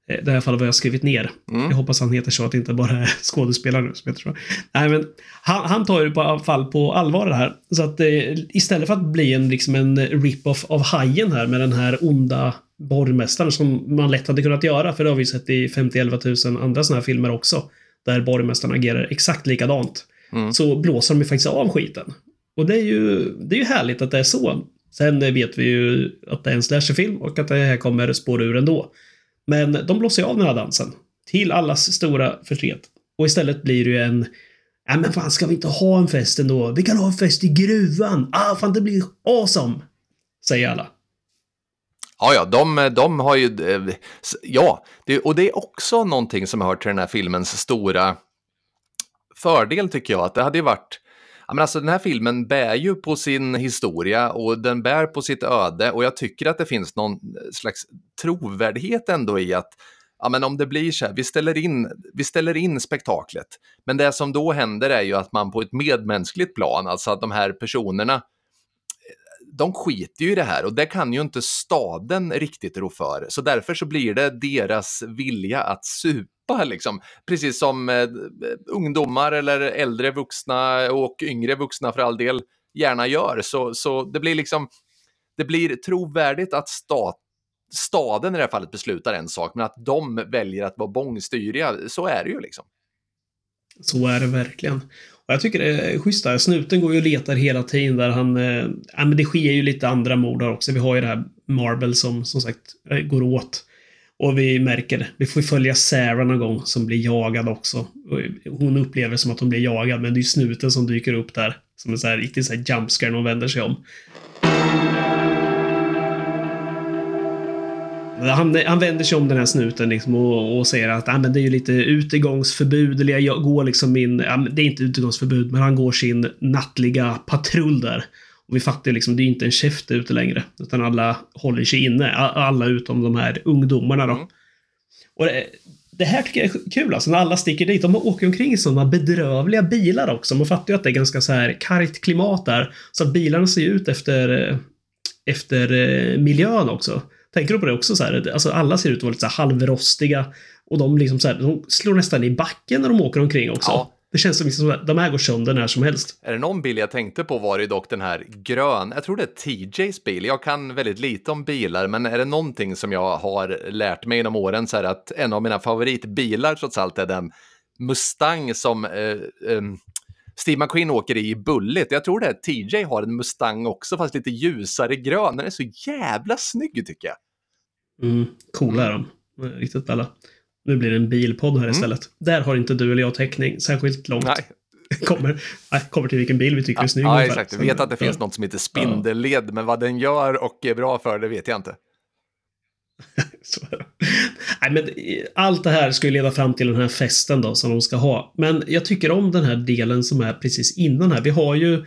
B: Eh, det här fallet vad jag skrivit ner.
A: Mm.
B: Jag hoppas han heter så att det inte bara är [laughs] skådespelare nu som heter så. Nej, men han, han tar ju på alla fall på allvar det här. Så att eh, istället för att bli en, liksom en rip-off av Hajen här med den här onda borgmästaren som man lätt hade kunnat göra. För det har vi sett i 50-11 000 andra sådana här filmer också. Där borgmästaren agerar exakt likadant.
A: Mm.
B: Så blåser de ju faktiskt av skiten. Och det är ju, det är ju härligt att det är så. Sen vet vi ju att det är en slasherfilm och att det här kommer spåra ur ändå. Men de blåser av den här dansen. Till allas stora förtret. Och istället blir det ju en... Ja men fan, ska vi inte ha en fest ändå? Vi kan ha en fest i gruvan! Ah, fan det blir awesome! Säger alla.
A: Ja, ja, de, de har ju... Eh, ja, det, och det är också någonting som hör till den här filmens stora fördel tycker jag. Att det hade ju varit... Ja, men alltså den här filmen bär ju på sin historia och den bär på sitt öde och jag tycker att det finns någon eh, slags trovärdighet ändå i att ja, men om det blir så här, vi ställer, in, vi ställer in spektaklet. Men det som då händer är ju att man på ett medmänskligt plan, alltså att de här personerna de skiter ju i det här och det kan ju inte staden riktigt rå för. Så därför så blir det deras vilja att supa liksom. Precis som eh, ungdomar eller äldre vuxna och yngre vuxna för all del gärna gör. Så, så det blir liksom, det blir trovärdigt att stat, staden i det här fallet beslutar en sak, men att de väljer att vara bångstyriga, så är det ju liksom.
B: Så är det verkligen. Och jag tycker det är schysst där. Snuten går ju och letar hela tiden där han... Eh, ja, men det sker ju lite andra mord där också. Vi har ju det här Marble som som sagt eh, går åt. Och vi märker, vi får ju följa Sarah någon gång som blir jagad också. Hon upplever som att hon blir jagad, men det är ju snuten som dyker upp där. Som en sån här riktig så här jumpscare när hon vänder sig om. Han, han vänder sig om den här snuten liksom och, och säger att ah, men det är ju lite utegångsförbud. Eller jag går liksom min... Men det är inte utegångsförbud, men han går sin nattliga patrull där. Och vi fattar liksom, det är inte en käft ute längre. Utan alla håller sig inne. Alla utom de här ungdomarna då.
A: Mm.
B: Och det, det här tycker jag är kul alltså, när alla sticker dit. De åker omkring i sådana bedrövliga bilar också. Man fattar ju att det är ganska så här kargt klimat där. Så att bilarna ser ut efter, efter eh, miljön också. Tänker du på det också så här? Alltså alla ser ut att vara lite så här halvrostiga. Och de liksom så här, de slår nästan i backen när de åker omkring också.
A: Ja.
B: Det känns som liksom att de här går sönder när som helst.
A: Är det någon bil jag tänkte på var det dock den här grön, jag tror det är TJs bil. Jag kan väldigt lite om bilar, men är det någonting som jag har lärt mig genom åren så är att en av mina favoritbilar trots allt är den Mustang som eh, em, Steve McQueen åker i Bullet. Jag tror det är TJ har en Mustang också, fast lite ljusare grön. Den är så jävla snygg tycker jag.
B: Mm, coola är de. Riktigt balla. Nu blir det en bilpodd här istället. Där har inte du eller jag täckning särskilt långt.
A: Mm. Nej, [laughs]
B: Kommer, nej, kommer till vilken bil vi tycker är snygg.
A: ja,
B: ungefär.
A: exakt. Jag vet att det
B: ja.
A: finns något som heter spindelled, men vad den gör och är bra för det vet jag inte. [laughs]
B: Så. Nej, men allt det här ska ju leda fram till den här festen då som de ska ha. Men jag tycker om den här delen som är precis innan här. Vi har ju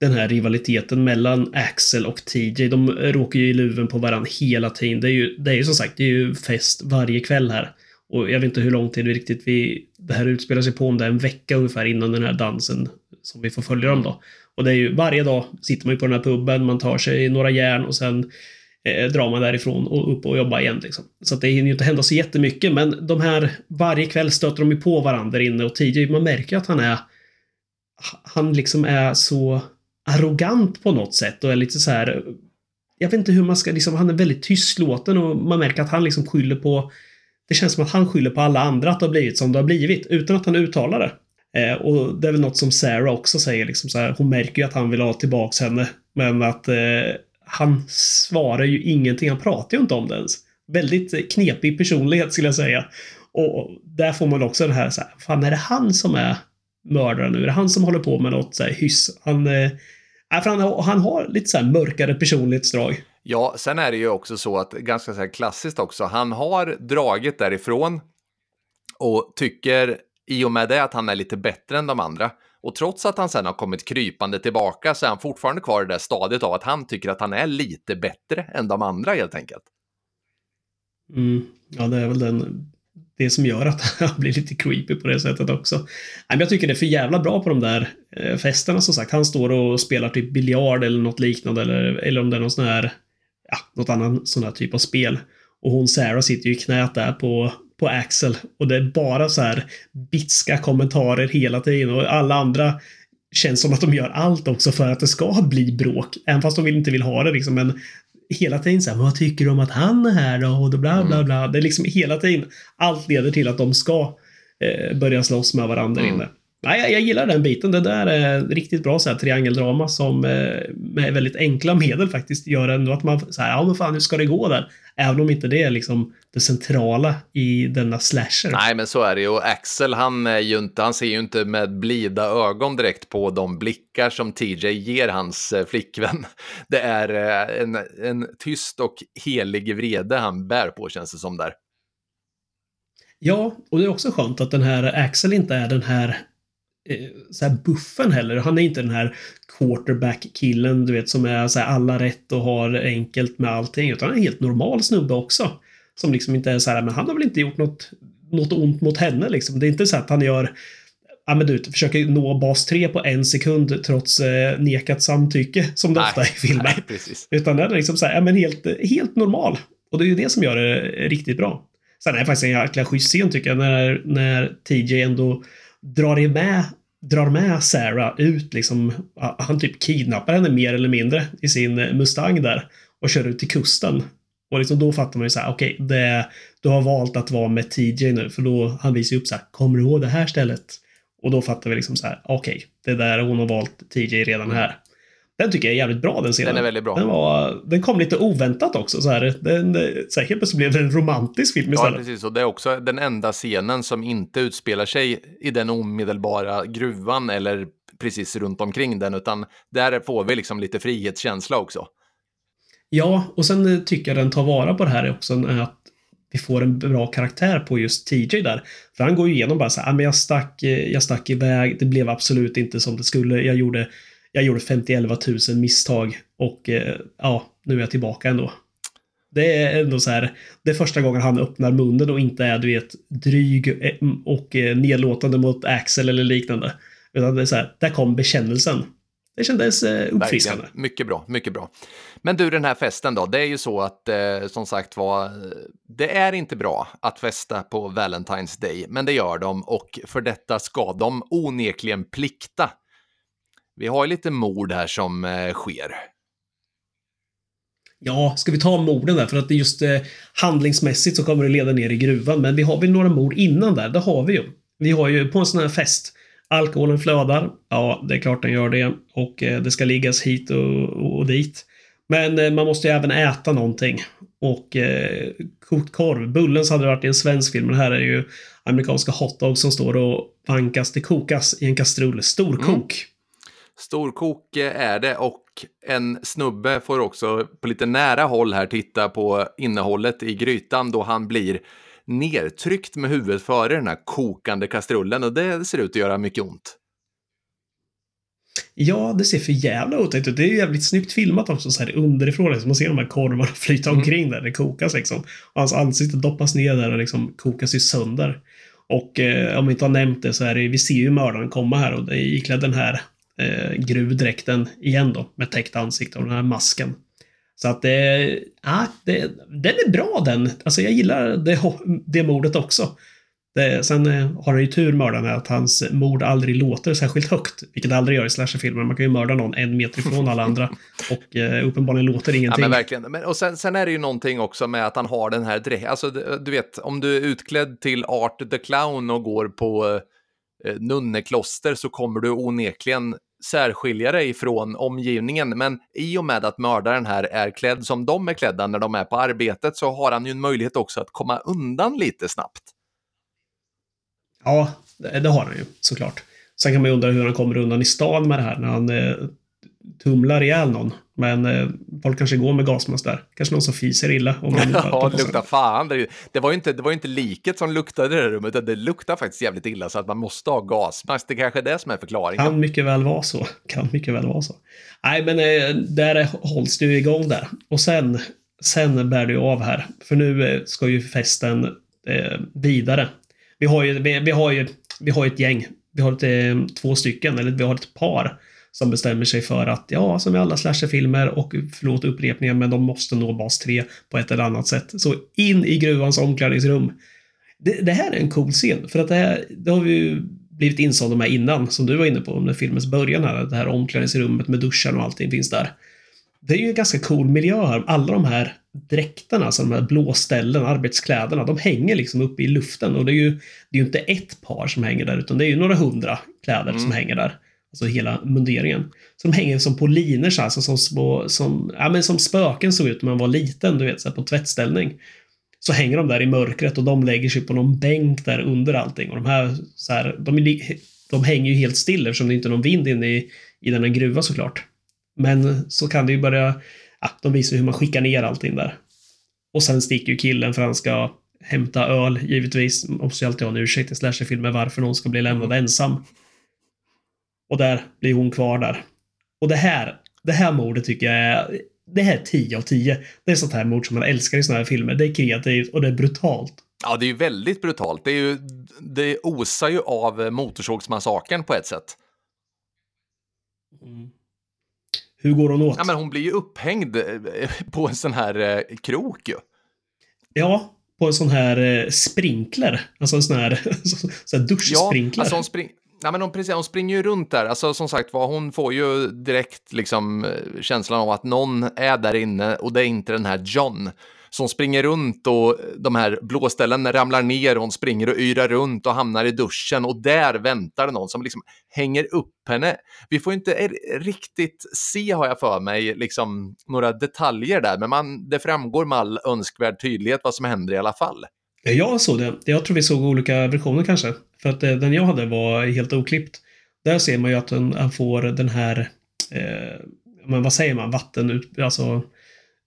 B: den här rivaliteten mellan Axel och TJ. De råkar ju i luven på varandra hela tiden. Det är ju, det är ju som sagt, det är ju fest varje kväll här. Och jag vet inte hur lång tid riktigt vi, det här utspelar sig på, om det är en vecka ungefär innan den här dansen som vi får följa dem då. Och det är ju varje dag sitter man ju på den här puben, man tar sig några järn och sen eh, drar man därifrån och upp och jobbar igen. Liksom. Så att det hinner ju inte hända så jättemycket, men de här, varje kväll stöter de ju på varandra inne och TJ, man märker att han är, han liksom är så arrogant på något sätt och är lite så här, jag vet inte hur man ska, liksom, han är väldigt tystlåten och man märker att han liksom skyller på, det känns som att han skyller på alla andra att det har blivit som det har blivit, utan att han uttalar det. Eh, och det är väl något som Sarah också säger, liksom så här, hon märker ju att han vill ha tillbaks henne, men att eh, han svarar ju ingenting, han pratar ju inte om det ens. Väldigt eh, knepig personlighet skulle jag säga. Och där får man också det här, så här, fan är det han som är mördaren nu? Är det han som håller på med något så här hyss? Han, eh, för han, har- han har lite så här mörkare personlighetsdrag.
A: Ja, sen är det ju också så att ganska så här klassiskt också. Han har dragit därifrån och tycker i och med det att han är lite bättre än de andra. Och trots att han sen har kommit krypande tillbaka så är han fortfarande kvar i det stadiet av att han tycker att han är lite bättre än de andra helt enkelt.
B: Mm, ja, det är väl den, det som gör att [laughs] han blir lite creepy på det sättet också. Nej, men jag tycker det är för jävla bra på de där eh, festerna som sagt. Han står och spelar typ biljard eller något liknande eller, eller om det är någon sån här, ja, något annan sån här typ av spel. Och hon Sarah sitter ju i knät där på, på Axel. Och det är bara så här bitska kommentarer hela tiden. Och alla andra känns som att de gör allt också för att det ska bli bråk. Även fast de inte vill ha det liksom. Men hela tiden så här, vad tycker du om att han är här då? Och bla bla bla. Mm. Det är liksom hela tiden, allt leder till att de ska eh, börja slåss med varandra mm. inne. Nej, jag, jag, gillar den biten. Det där är riktigt bra så här, triangeldrama som eh, med väldigt enkla medel faktiskt gör ändå att man så här, ja men fan hur ska det gå där? Även om inte det är liksom det centrala i denna slasher.
A: Nej, men så är det ju. Och Axel, han, är ju inte, han ser ju inte med blida ögon direkt på de blickar som TJ ger hans eh, flickvän. [laughs] Det är eh, en, en tyst och helig vrede han bär på, känns det som där.
B: Ja, och det är också skönt att den här Axel inte är den här så här buffen heller. Han är inte den här quarterback-killen, du vet, som är så här alla rätt och har enkelt med allting. Utan han är en helt normal snubbe också. Som liksom inte är så här, men han har väl inte gjort något, något ont mot henne liksom. Det är inte så att han gör ja men du försöker nå bas 3 på en sekund trots eh, nekat samtycke som det nej, ofta är i filmer. Nej. Utan den är liksom så här, ja men helt, helt normal. Och det är ju det som gör det riktigt bra. Sen är det faktiskt en jäkla schysst scen tycker jag när, när TJ ändå drar med, drar med Sarah ut liksom. Han typ kidnappar henne mer eller mindre i sin Mustang där och kör ut till kusten. Och liksom då fattar man ju så här, okej, okay, du har valt att vara med TJ nu, för då han visar ju upp så här, kommer du ihåg det här stället? Och då fattar vi liksom så här, okej, okay, det där hon har valt TJ redan här. Den tycker jag är jävligt bra den scenen.
A: Den är väldigt bra.
B: Den, var, den kom lite oväntat också. Så här. Den, så här, helt blev det en romantisk film istället.
A: Ja, precis. Och det är också den enda scenen som inte utspelar sig i den omedelbara gruvan eller precis runt omkring den, utan där får vi liksom lite frihetskänsla också.
B: Ja, och sen tycker jag den tar vara på det här också, att vi får en bra karaktär på just TJ där. För han går ju igenom bara så här, ah, men jag stack, jag stack iväg, det blev absolut inte som det skulle, jag gjorde jag gjorde 51 000 misstag och eh, ja, nu är jag tillbaka ändå. Det är ändå så här, det är första gången han öppnar munnen och inte är, du vet, dryg eh, och eh, nedlåtande mot Axel eller liknande. Utan det är så här, där kom bekännelsen. Det kändes uppfriskande.
A: Mycket bra, mycket bra. Men du, den här festen då, det är ju så att eh, som sagt var, det är inte bra att festa på Valentine's Day, men det gör de och för detta ska de onekligen plikta vi har ju lite mord här som eh, sker.
B: Ja, ska vi ta morden där? För att det just eh, handlingsmässigt så kommer det leda ner i gruvan. Men vi har väl några mord innan där? Det har vi ju. Vi har ju på en sån här fest. Alkoholen flödar. Ja, det är klart den gör det. Och eh, det ska liggas hit och, och dit. Men eh, man måste ju även äta någonting. Och eh, kokt korv. Bullens hade varit i en svensk film, men här är det ju amerikanska hotdogs som står och vankas. Det kokas i en kastrull. Storkok. Mm.
A: Storkok är det och en snubbe får också på lite nära håll här titta på innehållet i grytan då han blir nertryckt med huvudet före den här kokande kastrullen och det ser ut att göra mycket ont.
B: Ja, det ser för jävla otäckt ut. Det är jävligt snyggt filmat också så här underifrån. Liksom. Man ser de här korvarna [laughs] flyta mm. omkring där. Det kokas liksom. Och hans ansikte doppas ner där och liksom kokas ju sönder. Och eh, om vi inte har nämnt det så är det, vi ser ju mördaren komma här och iklädd den här eh, gruvdräkten igen då, med täckt ansikte och den här masken. Så att det, ja, det, den är bra den. Alltså jag gillar det, det mordet också. Det, sen eh, har han ju tur mördaren att hans mord aldrig låter särskilt högt. Vilket det aldrig gör i slasherfilmer. Man kan ju mörda någon en meter ifrån alla andra. [laughs] Och eh, uppenbarligen låter ingenting.
A: Ja men verkligen. Men, och sen, sen är det ju någonting också med att han har den här dräkten. Alltså du vet, om du är utklädd till Art the Clown och går på eh, nunnekloster så kommer du onekligen särskilja dig från omgivningen. Men i och med att mördaren här är klädd som de är klädda när de är på arbetet så har han ju en möjlighet också att komma undan lite snabbt.
B: Ja, det har han ju såklart. Sen kan man ju undra hur han kommer undan i stan med det här när han eh, tumlar ihjäl någon. Men eh, folk kanske går med gasmask där. Kanske någon som fiser illa. Om man [laughs]
A: ja, det luktar fan. Det, det, var ju inte, det var inte liket som luktade i det rummet, det luktar faktiskt jävligt illa så att man måste ha gasmask. Det kanske är det som är förklaringen.
B: Kan mycket väl vara så. [laughs] Kan mycket väl vara så. Nej, men eh, där hålls det ju igång där. Och sen, sen bär det ju av här. För nu eh, ska ju festen eh, vidare. Vi har ju, vi, vi, har ju, vi har ett gäng. Vi har ett, eh, två stycken, eller vi har ett par som bestämmer sig för att, ja, som i alla slasherfilmer och förlåt upprepningar, men de måste nå bas 3 på ett eller annat sätt. Så in i gruvans omklädningsrum. Det, det här är en cool scen, för att det här, det har vi ju blivit insålda med innan, som du var inne på under filmens början här, det här omklädningsrummet med duschen och allting finns där. Det är ju en ganska cool miljö här. Alla de här dräkterna, alltså de här blåställen, arbetskläderna, de hänger liksom uppe i luften och det är ju, det är ju inte ett par som hänger där, utan det är ju några hundra kläder mm. som hänger där. Alltså hela munderingen. Så de hänger som på linor så alltså som små, som, ja men som spöken såg ut när man var liten, du vet, så här, på tvättställning. Så hänger de där i mörkret och de lägger sig på någon bänk där under allting. Och de här, så här de, de hänger ju helt still eftersom det inte är någon vind inne i, i den här gruvan såklart. Men så kan det ju börja, ja, de visar hur man skickar ner allting där. Och sen sticker ju killen för han ska hämta öl, givetvis. Måste ju alltid ha en ursäkt i slasherfilmer varför någon ska bli lämnad mm. ensam. Och där blir hon kvar där. Och det här, det här mordet tycker jag är, det här är 10 av 10. Det är sånt här mord som man älskar i såna här filmer. Det är kreativt och det är brutalt.
A: Ja, det är ju väldigt brutalt. Det, är ju, det osar ju av Motorsågsmassakern på ett sätt.
B: Mm. Hur går hon åt?
A: Ja, men hon blir ju upphängd eh, på en sån här eh, krok ju.
B: Ja, på en sån här eh, sprinkler. Alltså en sån här, [laughs] sån här duschsprinkler.
A: Ja, alltså ja, men hon, precis, hon springer ju runt där. Alltså som sagt var, hon får ju direkt liksom eh, känslan av att någon är där inne och det är inte den här John som springer runt och de här blåställen ramlar ner och hon springer och yrar runt och hamnar i duschen och där väntar någon som liksom hänger upp henne. Vi får inte riktigt se, har jag för mig, liksom några detaljer där, men man, det framgår med all önskvärd tydlighet vad som händer i alla fall.
B: Jag såg det. Jag tror vi såg olika versioner kanske. För att eh, den jag hade var helt oklippt. Där ser man ju att han får den här, eh, men vad säger man, vatten, alltså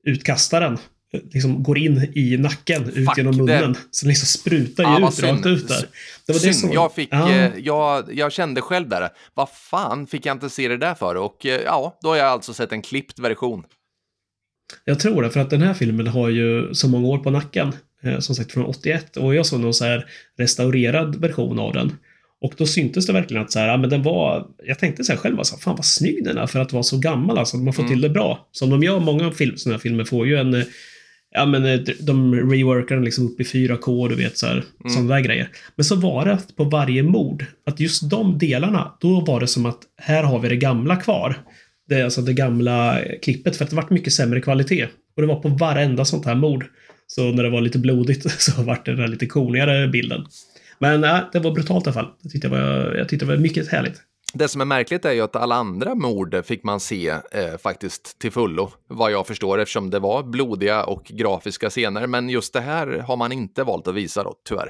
B: utkastaren liksom går in i nacken ut Fuck, genom munnen. Det... Så liksom sprutar ju ja, ut rakt ut där.
A: Det var synd. det som... jag, fick, ja. eh, jag, jag kände själv där, vad fan fick jag inte se det där för? Och eh, ja, då har jag alltså sett en klippt version.
B: Jag tror det, för att den här filmen har ju så många år på nacken. Eh, som sagt från 81 och jag såg någon så här restaurerad version av den. Och då syntes det verkligen att så här, ja, men den var, jag tänkte så här själv, alltså, fan vad snygg den är för att vara så gammal, alltså, att man får mm. till det bra. Som de gör, många film, sådana här filmer får ju en eh, ja men eh, de reworkar den liksom upp i 4K, du vet så här, mm. sådana där grejer. Men så var det på varje mord, att just de delarna, då var det som att här har vi det gamla kvar. Det alltså det gamla klippet, för att det var mycket sämre kvalitet. Och det var på varenda sånt här mord. Så när det var lite blodigt [laughs] så vart det den här lite coolare bilden. Men nej, det var brutalt i alla fall. Jag tyckte det var, jag tyckte det var mycket härligt.
A: Det som är märkligt är ju att alla andra mord fick man se eh, faktiskt till fullo, vad jag förstår, eftersom det var blodiga och grafiska scener. Men just det här har man inte valt att visa då, tyvärr.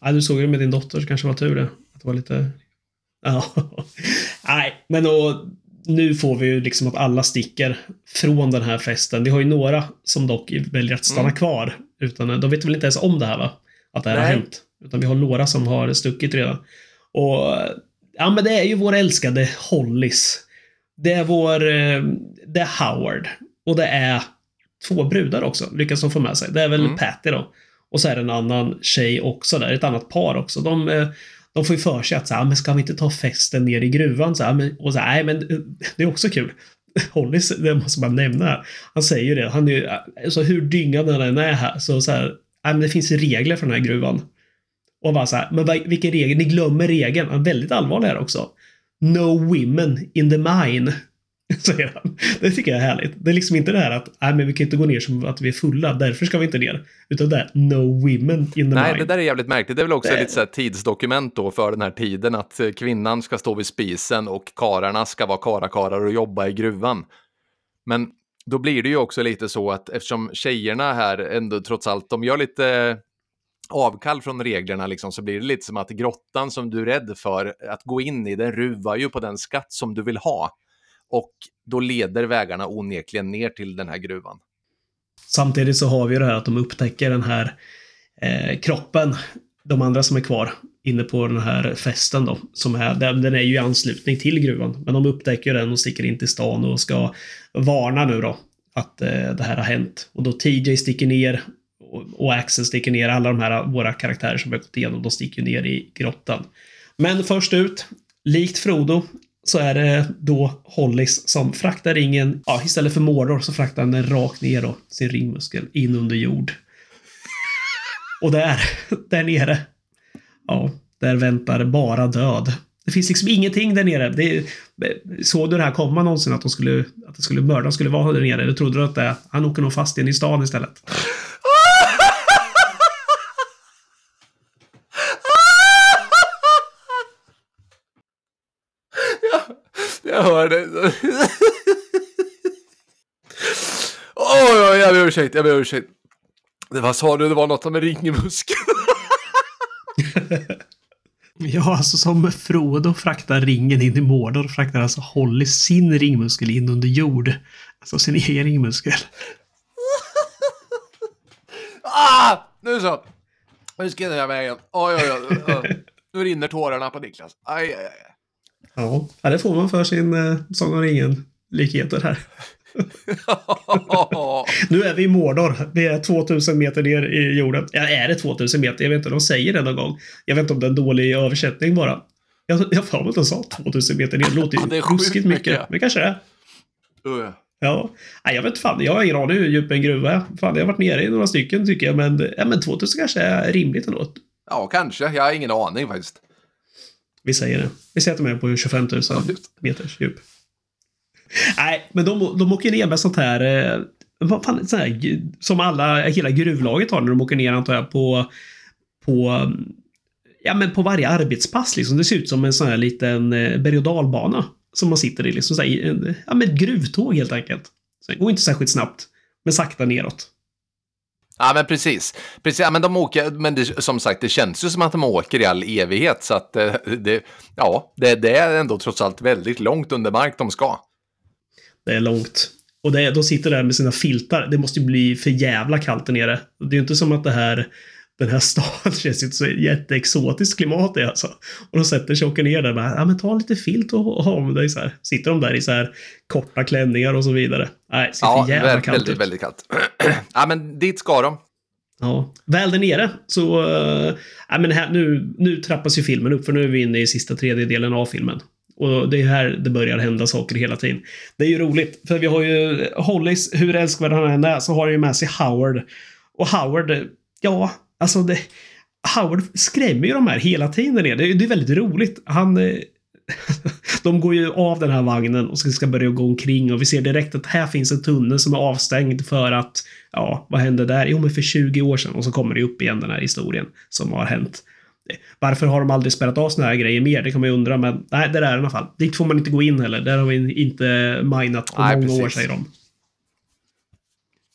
B: Ja, du såg ju med din dotter, så kanske var tur det. Att det var lite... Ja. [laughs] Nej, men då, nu får vi ju liksom att alla sticker från den här festen. Vi har ju några som dock väljer att stanna mm. kvar. Utan, de vet väl inte ens om det här va? Att det här Nej. har hänt. Utan vi har några som har stuckit redan. Och ja, men det är ju vår älskade Hollis. Det är vår, eh, det är Howard. Och det är två brudar också, lyckas de få med sig. Det är väl mm. Patty då. Och så är det en annan tjej också där, ett annat par också. De, eh, de får ju för sig att så här, ah, men ska vi inte ta festen ner i gruvan? Så här, men, och så här, nej, men eh, det är också kul. [laughs] Hollis, det måste man nämna. Han säger ju det. Han är ju, alltså hur dyngad han än är här, så, så här, nej, men det finns regler för den här gruvan. Och bara så här, men vilken regel? Ni glömmer regeln. Han är väldigt allvarlig här också. No women in the mine. [laughs] Säger han. Det tycker jag är härligt. Det är liksom inte det här att nej, men vi kan inte gå ner som att vi är fulla, därför ska vi inte ner. Utan det är no women in the mine.
A: Nej, det där är jävligt märkligt. Det är väl också det... lite så tidsdokument då för den här tiden, att eh, kvinnan ska stå vid spisen och kararna ska vara karakarar och jobba i gruvan. Men då blir det ju också lite så att eftersom tjejerna här ändå trots allt, de gör lite avkall från reglerna liksom, så blir det lite som att grottan som du är rädd för att gå in i, den ruvar ju på den skatt som du vill ha. Och då leder vägarna onekligen ner till den här gruvan.
B: Samtidigt så har vi det här att de upptäcker den här eh, kroppen, de andra som är kvar inne på den här festen då, som är, den är ju i anslutning till gruvan, men de upptäcker den och sticker in till stan och ska varna nu då att eh, det här har hänt. Och då TJ sticker ner och Axel sticker ner. Alla de här våra karaktärer som vi har gått igenom, de sticker ner i grottan. Men först ut, likt Frodo, så är det då Hollis som fraktar ringen. Ja, istället för Mordor så fraktar han den rakt ner då, sin ringmuskel, in under jord. Och där, där nere, ja, där väntar bara död. Det finns liksom ingenting där nere. Det, såg du det här komma någonsin? Att, de skulle, att det skulle, mördaren skulle vara där nere? Eller trodde du att det, han åker nog fast in i stan istället?
A: Jag hör det. Oj, oj, jag ber ursäkt, jag ber ursäkt. Det, vad sa du? Det var något med ringmuskel. [laughs]
B: ja, alltså som Frodo fraktar ringen in i Mordor fraktar alltså Holly sin ringmuskel in under jord. Alltså sin egen ringmuskel.
A: ah! Nu så. Nu ska jag vägen. Oj, oj, oj. Nu rinner tårarna på Niklas. Aj, aj, aj.
B: Ja, det får man för sin eh, Sång om ringen-likheter här. [laughs] nu är vi i Mordor. Vi är 2000 meter ner i jorden. Ja, är det 2000 meter? Jag vet inte, de säger det någon gång. Jag vet inte om det är en dålig översättning bara. Jag, jag får att de sa 2000 meter ner. Det låter ju ja, ruskigt mycket. mycket. Men kanske det är.
A: Uh. Ja,
B: Nej, jag vet fan. Jag har ingen aning hur djup en gruva är. Fan, jag har varit nere i några stycken tycker jag. Men, ja, men 2000 kanske är rimligt ändå.
A: Ja, kanske. Jag har ingen aning faktiskt.
B: Vi säger det. Vi säger att de är på 25 000 meters djup. Nej, men de, de åker ner med sånt här... Eh, vad fan, sånt här som alla, hela gruvlaget har när de åker ner antar jag på... På... Ja, men på varje arbetspass liksom. Det ser ut som en sån här liten eh, berg och dalbana. Som man sitter i liksom. Så här, en, ja, men ett gruvtåg helt enkelt. Så det går inte särskilt snabbt. Men sakta neråt.
A: Ja, men precis. precis. Ja, men de åker, men det, som sagt, det känns ju som att de åker i all evighet. Så att eh, det, ja, det, det är ändå trots allt väldigt långt under mark de ska.
B: Det är långt. Och det, de sitter där med sina filtar. Det måste ju bli för jävla kallt där nere. Det är ju inte som att det här den här staden [laughs] känns inte så jätteexotiskt klimat det alltså. Och de sätter sig och åker ner där bara, ja men ta lite filt och ha med dig så här. Sitter de där i så här korta klänningar och så vidare. Nej, ser ja, för jävla väldigt, kallt
A: väldigt, ut. väldigt kallt. [clears throat] ja men dit ska de.
B: Ja, väl där nere så, uh, ja men här, nu, nu trappas ju filmen upp för nu är vi inne i sista tredjedelen av filmen. Och det är här det börjar hända saker hela tiden. Det är ju roligt, för vi har ju Hollis, hur älskvärd han än är, så har han ju med sig Howard. Och Howard, ja, Alltså, det, Howard skrämmer ju de här hela tiden. Det, det är väldigt roligt. Han... Eh, [laughs] de går ju av den här vagnen och ska börja gå omkring och vi ser direkt att här finns en tunnel som är avstängd för att, ja, vad hände där? Jo, men för 20 år sedan och så kommer det upp igen den här historien som har hänt. Varför har de aldrig spelat av såna här grejer mer? Det kan man ju undra, men nej, det är det i alla fall. Dit får man inte gå in heller. Där har vi inte minat på nej, många precis. år, säger de.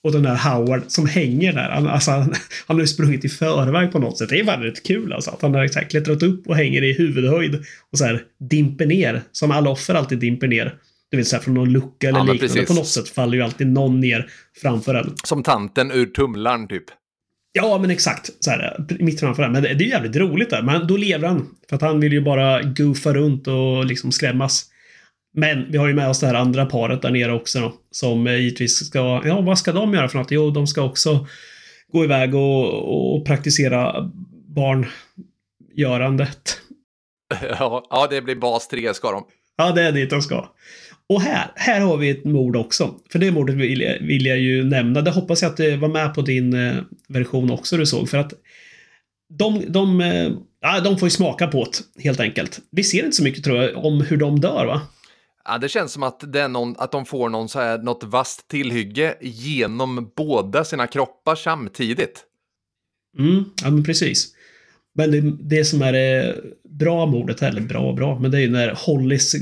B: Och den där Howard som hänger där. Han, alltså, han, han har ju sprungit i förväg på något sätt. Det är väldigt kul alltså. Att han har så här, klättrat upp och hänger i huvudhöjd. Och så här dimper ner. Som alla offer alltid dimper ner. Det vill säga från någon lucka eller ja, liknande. På något sätt faller ju alltid någon ner framför en.
A: Som tanten ur tumlaren typ.
B: Ja, men exakt. Så här, mitt framför en. Men det, det är jävligt roligt där. Men då lever han. För att han vill ju bara goofa runt och liksom skrämmas. Men vi har ju med oss det här andra paret där nere också då, som givetvis ska, ja vad ska de göra för något? Jo, de ska också gå iväg och, och praktisera barngörandet. [laughs]
A: Ja, ja, det blir bas 3 ska de.
B: Ja, det är dit de ska. Och här, här har vi ett mord också. För det mordet vill jag, vill jag ju nämna. Det hoppas jag att det var med på din eh, version också du såg. För att de, de, eh, ja, de får ju smaka på det, helt enkelt. Vi ser inte så mycket tror jag om hur de dör va?
A: Ja, det känns som att, det är någon, att de får någon så här, något vasst tillhygge genom båda sina kroppar samtidigt.
B: Mm, ja men precis. Men det, det som är det bra mordet, eller bra och bra, men det är ju när Hollis eh,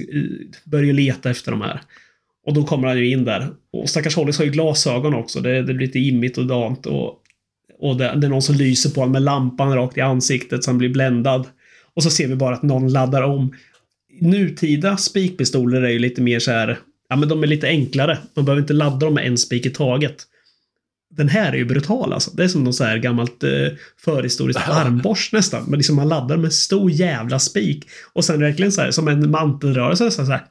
B: börjar leta efter de här. Och då kommer han ju in där. Och stackars Hollis har ju glasögon också. Det, det blir lite immigt och dant. Och, och det, det, är någon som lyser på honom med lampan rakt i ansiktet så han blir bländad. Och så ser vi bara att någon laddar om nutida spikpistoler är ju lite mer så här, ja men de är lite enklare. Man behöver inte ladda dem med en spik i taget. Den här är ju brutal alltså. Det är som någon så här gammalt eh, förhistoriskt armborst nästan. Men liksom man laddar med stor jävla spik. Och sen verkligen så här som en mantelrörelse så här.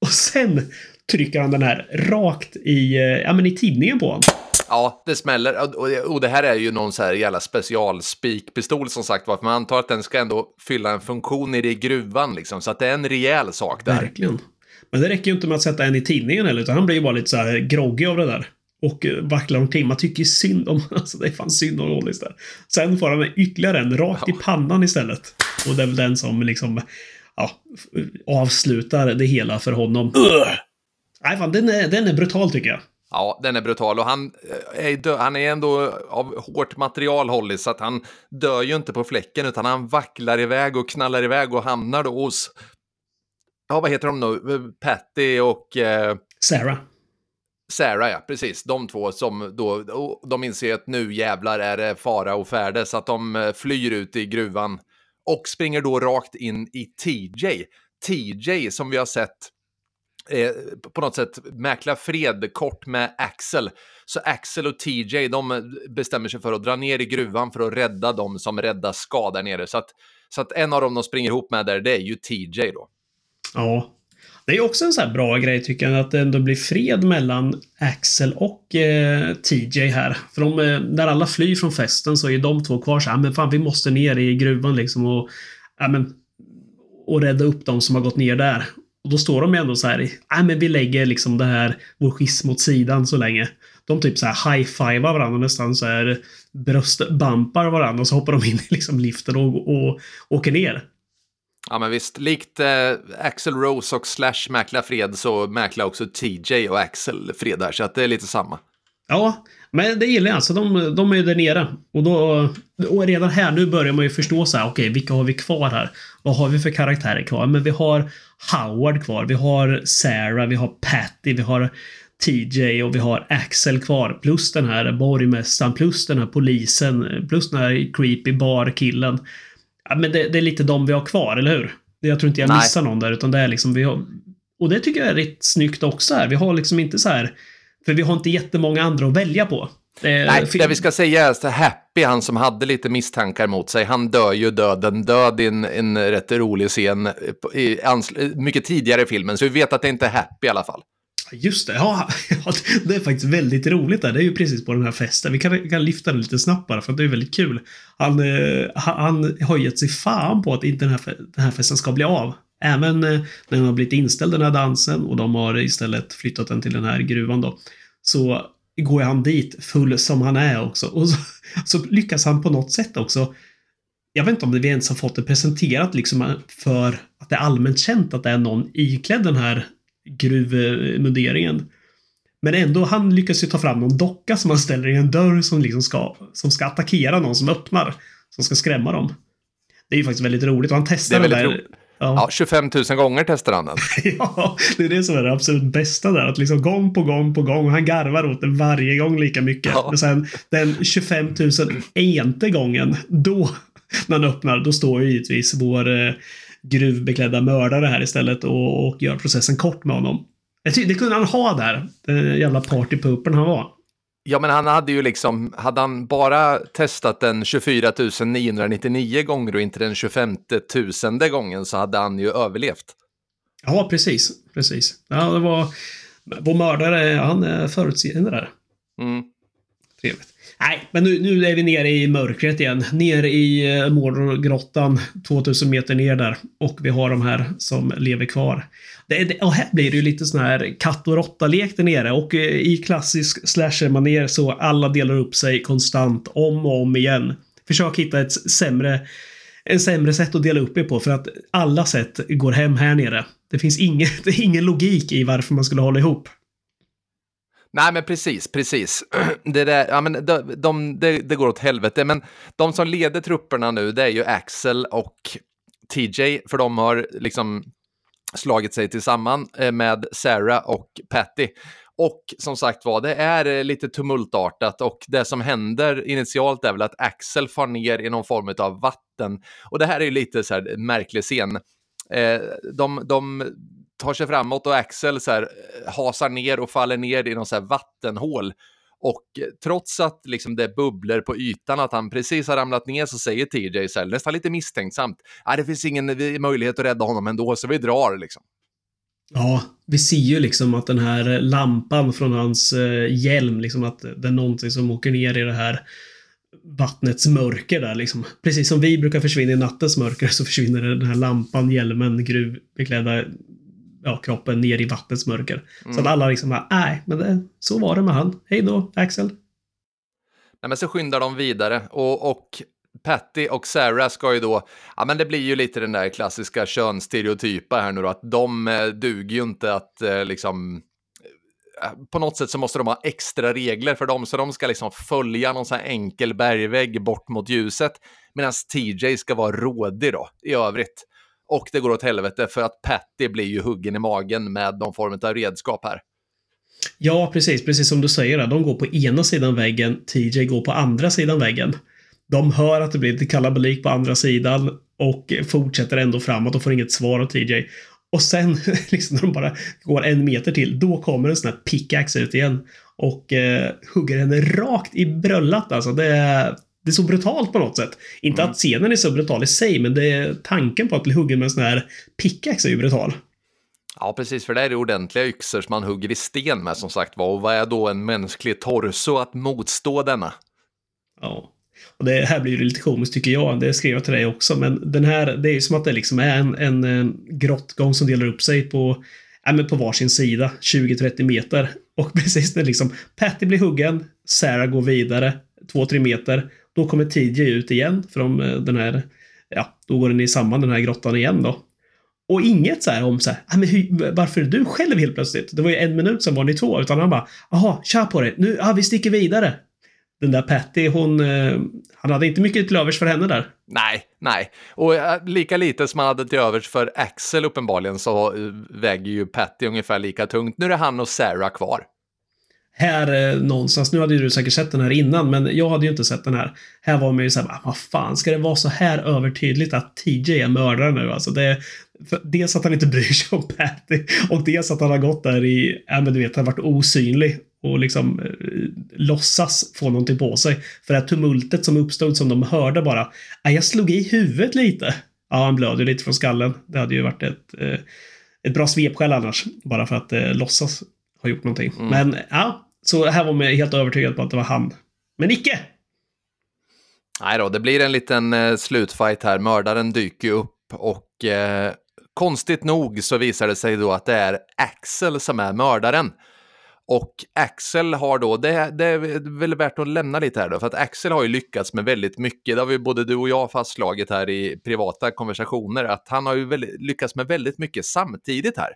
B: Och sen trycker han den här rakt i, eh, ja men i tidningen på honom.
A: Ja, det smäller. Och, och det här är ju någon så här jävla specialspikpistol som sagt var. För man antar att den ska ändå fylla en funktion i det gruvan liksom. Så att det är en rejäl sak där.
B: Verkligen. Men det räcker ju inte med att sätta en i tidningen heller, utan han blir ju bara lite så här groggy av det där. Och eh, vacklar omkring. Man tycker synd om [laughs] Alltså det är fan synd om Rollis där. Sen får han ytterligare en rakt ja. i pannan istället. Och det är väl den som liksom ja, avslutar det hela för honom. Uh! Nej, fan, den är, den är brutal tycker jag.
A: Ja, den är brutal och han eh, är, dö- han är ändå av hårt material hållit så att han dör ju inte på fläcken utan han vacklar iväg och knallar iväg och hamnar då hos, ja vad heter de nu, Patty och... Eh...
B: Sarah.
A: Sarah, ja, precis. De två som då, de inser att nu jävlar är det fara och färde så att de eh, flyr ut i gruvan och springer då rakt in i TJ. TJ som vi har sett eh, på något sätt mäkla fred kort med Axel. Så Axel och TJ de bestämmer sig för att dra ner i gruvan för att rädda dem som räddas ska där nere. Så att, så att en av dem de springer ihop med där, det är ju TJ då.
B: Ja, det är också en sån här bra grej tycker jag, att det ändå blir fred mellan Axel och eh, TJ här. För de, eh, när alla flyr från festen så är de två kvar så här, ah, men fan vi måste ner i gruvan liksom och, ja, men, och rädda upp de som har gått ner där. Och då står de ändå så här, nej men vi lägger liksom det här, vår schism åt sidan så länge. De typ så här high-fivar varandra nästan så här bröstbampar varandra och så hoppar de in i liksom liften och, och åker ner.
A: Ja men visst, likt eh, Axel Rose och Slash mäkla fred så mäklar också TJ och Axel fred där, så att det är lite samma.
B: Ja, men det gillar jag. Alltså, de, de är ju där nere. Och, då, och redan här nu börjar man ju förstå så här, okej, okay, vilka har vi kvar här? Vad har vi för karaktärer kvar? Men vi har Howard kvar, vi har Sarah, vi har Patty, vi har TJ och vi har Axel kvar. Plus den här borgmästaren, plus den här polisen, plus den här creepy barkillen. Ja, men det, det, är lite de vi har kvar, eller hur? Jag tror inte jag Nej. missar någon där, utan det är liksom vi har... Och det tycker jag är rätt snyggt också här. Vi har liksom inte så här... För vi har inte jättemånga andra att välja på.
A: Det, Nej, det vi ska säga är att Happy, han som hade lite misstankar mot sig, han dör ju döden död i en, en rätt rolig scen i, i, mycket tidigare i filmen. Så vi vet att det inte är Happy i alla fall.
B: Just det, [laughs] ja, det är faktiskt väldigt roligt där. Det är ju precis på den här festen. Vi kan, kan lyfta den lite snabbt bara för att det är väldigt kul. Han, eh, han har gett sig fan på att inte den här, den här festen ska bli av. Även eh, när den har blivit inställd den här dansen och de har istället flyttat den till den här gruvan då. Så går han dit full som han är också. Och så, så lyckas han på något sätt också jag vet inte om vi ens har fått det presenterat liksom för att det är allmänt känt att det är någon iklädd den här gruvmunderingen. Men ändå, han lyckas ju ta fram någon docka som han ställer i en dörr som liksom ska, som ska attackera någon som öppnar. Som ska skrämma dem. Det är ju faktiskt väldigt roligt och han testar det, det där.
A: Ja. Ja, 25 000 gånger testar han den. [laughs]
B: ja, det är det som är det absolut bästa där. Att liksom gång på gång på gång. Han garvar åt det varje gång lika mycket. Ja. Men sen den 25 000 ente gången, då, när han öppnar, då står ju givetvis vår eh, gruvbeklädda mördare här istället och, och gör processen kort med honom. Det kunde han ha där, den jävla partypoopen han var.
A: Ja, men han hade ju liksom, hade han bara testat den 24 999 gånger och inte den 25 000 gången så hade han ju överlevt.
B: Ja, precis. Precis. Ja, det var... Vår mördare, han är förutseende där. Mm. Trevligt. Nej, men nu, nu är vi nere i mörkret igen. Ner i eh, uh, Mordorgrottan, 2000 meter ner där. Och vi har de här som lever kvar. Det, det, och här blir det ju lite sån här katt och råtta-lek där nere. Och eh, i klassisk slasher-manér så alla delar upp sig konstant, om och om igen. Försök hitta ett sämre en sämre sätt att dela upp er på för att alla sätt går hem här nere. Det finns inget, [laughs] det är ingen logik i varför man skulle hålla ihop.
A: Nej, men precis, precis. [clears throat] Det, där, ja, men de, de, det, det går åt helvete. Men de som leder trupperna nu, det är ju Axel och TJ, för de har liksom slagit sig tillsammans eh, med Sarah och Patty. Och som sagt var, det är eh, lite tumultartat och det som händer initialt är väl att Axel far ner i någon form av vatten. Och det här är ju lite så här märklig scen. Eh, de, de tar sig framåt och Axel så här, eh, hasar ner och faller ner i någon så här vattenhål. Och eh, trots att liksom det är bubblor på ytan, att han precis har ramlat ner, så säger TJ så här, nästan lite misstänksamt, ah, det finns ingen eh, möjlighet att rädda honom ändå, så vi drar liksom.
B: Ja, vi ser ju liksom att den här lampan från hans eh, hjälm, liksom att det är någonting som åker ner i det här vattnets mörker där liksom. Precis som vi brukar försvinna i nattens mörker [laughs] så försvinner den här lampan, hjälmen, gruvbeklädda ja, kroppen ner i vattnets mörker. Mm. Så att alla liksom bara, nej, men det, så var det med han. Hej då, Axel.
A: Nej, men så skyndar de vidare och, och Patty och Sarah ska ju då, ja men det blir ju lite den där klassiska könsstereotypa här nu då, att de eh, duger ju inte att eh, liksom eh, på något sätt så måste de ha extra regler för dem, så de ska liksom följa någon sån här enkel bergvägg bort mot ljuset, medan TJ ska vara rådig då i övrigt. Och det går åt helvete för att Patty blir ju huggen i magen med någon form av redskap här.
B: Ja, precis. Precis som du säger. De går på ena sidan väggen, TJ går på andra sidan väggen. De hör att det blir lite kalabalik på andra sidan och fortsätter ändå framåt och får inget svar av TJ. Och sen, [laughs] liksom när de bara går en meter till, då kommer en sån här pickaxe ut igen. Och eh, hugger henne rakt i bröllat alltså. Det är, det är så brutalt på något sätt. Inte mm. att scenen är så brutal i sig, men det är tanken på att bli huggen med en sån här pickaxe är ju brutal.
A: Ja, precis, för det är ordentliga yxor som man hugger i sten med som sagt var. Och vad är då en mänsklig torso att motstå denna?
B: Ja. Och det här blir ju lite komiskt tycker jag. Det skrev jag till dig också. Men den här, det är ju som att det liksom är en, en, en grottgång som delar upp sig på, ja, men på varsin sida, 20-30 meter. Och [laughs] precis när liksom Patty blir huggen, Sarah går vidare 2-3 meter. Då kommer TJ ut igen från eh, den här, ja, då går den i samman den här grottan igen då. Och inget så här om så här, ah, men hur, varför är du själv helt plötsligt? Det var ju en minut sen var ni två, utan han bara, jaha, kör på dig, nu, ja, vi sticker vidare den där Patty, hon, eh, han hade inte mycket till övers för henne där.
A: Nej, nej. Och eh, lika lite som han hade till övers för Axel uppenbarligen så väger ju Patty ungefär lika tungt. Nu är det han och Sarah kvar.
B: Här någonstans, nu hade ju du säkert sett den här innan, men jag hade ju inte sett den här. Här var man ju såhär, vad fan, ska det vara så här övertydligt att TJ är mördare nu? Alltså det, dels att han inte bryr sig om Patty och dels att han har gått där i, ja men du vet, han har varit osynlig och liksom eh, låtsas få någonting på sig. För det här tumultet som uppstod som de hörde bara, jag slog i huvudet lite. Ja, han blöder lite från skallen. Det hade ju varit ett, eh, ett bra svepskäl annars, bara för att eh, låtsas ha gjort någonting. Mm. Men ja, så här var man helt övertygad på att det var han. Men icke!
A: Nej då, det blir en liten eh, slutfight här. Mördaren dyker ju upp och eh, konstigt nog så visar det sig då att det är Axel som är mördaren. Och Axel har då, det, det är väl värt att lämna lite här då, för att Axel har ju lyckats med väldigt mycket, det har vi både du och jag fastslagit här i privata konversationer, att han har ju väldigt, lyckats med väldigt mycket samtidigt här.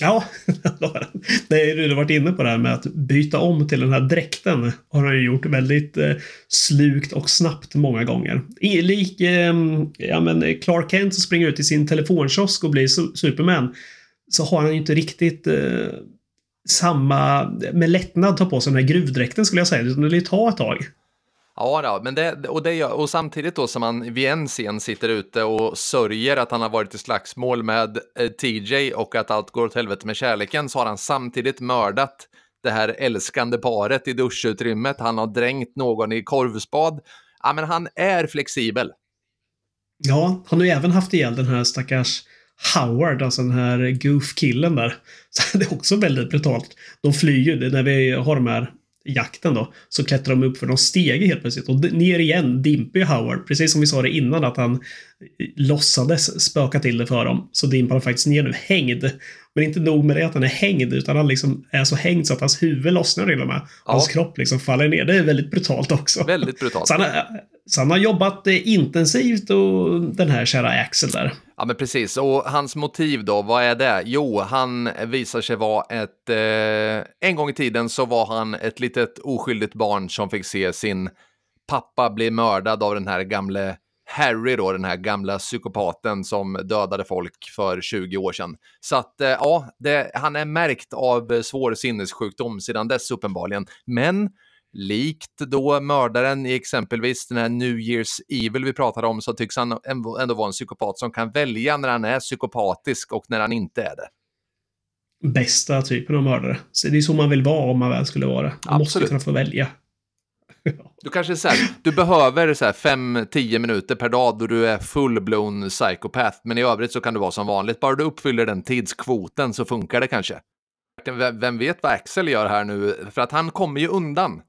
B: Ja, [laughs] det är du varit inne på det här med att byta om till den här dräkten. Har han ju gjort väldigt eh, slukt och snabbt många gånger. I, lik eh, ja, men Clark Kent som springer ut i sin telefonkiosk och blir Superman så har han ju inte riktigt eh, samma, med lättnad ta på sig den här gruvdräkten skulle jag säga. utan Det lär ta ett tag.
A: Ja, då, men det, och, det, och samtidigt då som han vid en scen sitter ute och sörjer att han har varit i slagsmål med eh, TJ och att allt går åt helvete med kärleken så har han samtidigt mördat det här älskande paret i duschutrymmet. Han har drängt någon i korvspad. Ja, men han är flexibel.
B: Ja, han har ju även haft ihjäl den här stackars Howard, alltså den här goof-killen där. [laughs] Så det är också väldigt brutalt. De flyr ju, när vi har de här jakten då, så klättrar de upp för någon stege helt plötsligt. Och ner igen dimper ju Howard, precis som vi sa det innan, att han eh, låtsades spöka till det för dem. Så dimper han faktiskt ner nu, hängd. Men inte nog med det att han är hängd, utan han liksom är så hängd så att hans huvud lossnar till och med. Ja. Hans kropp liksom faller ner. Det är väldigt brutalt också.
A: Väldigt brutalt.
B: Så han, så han har jobbat eh, intensivt och den här kära Axel där.
A: Ja, men precis. Och hans motiv då, vad är det? Jo, han visar sig vara ett... Eh, en gång i tiden så var han ett litet oskyldigt barn som fick se sin pappa bli mördad av den här gamle Harry då, den här gamla psykopaten som dödade folk för 20 år sedan. Så att eh, ja, det, han är märkt av svår sinnessjukdom sedan dess uppenbarligen. Men likt då mördaren i exempelvis den här New Year's Evil vi pratade om så tycks han ändå vara en psykopat som kan välja när han är psykopatisk och när han inte är det.
B: Bästa typen av mördare. Så det är så man vill vara om man väl skulle vara det. Man Absolut. måste kunna få välja. [laughs]
A: Du kanske så här, du behöver 5-10 minuter per dag då du är full-blown psykopat, men i övrigt så kan du vara som vanligt. Bara du uppfyller den tidskvoten så funkar det kanske. Vem vet vad Axel gör här nu, för att han kommer ju undan.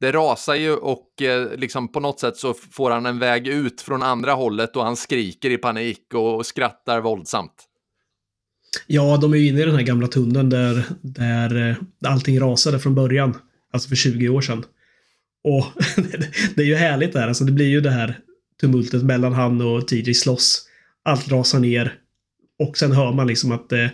A: Det rasar ju och eh, liksom på något sätt så får han en väg ut från andra hållet och han skriker i panik och skrattar våldsamt.
B: Ja, de är ju inne i den här gamla tunneln där, där eh, allting rasade från början. Alltså för 20 år sedan. Och [laughs] det är ju härligt där. Alltså det blir ju det här tumultet mellan han och TJ slåss. Allt rasar ner. Och sen hör man liksom att eh,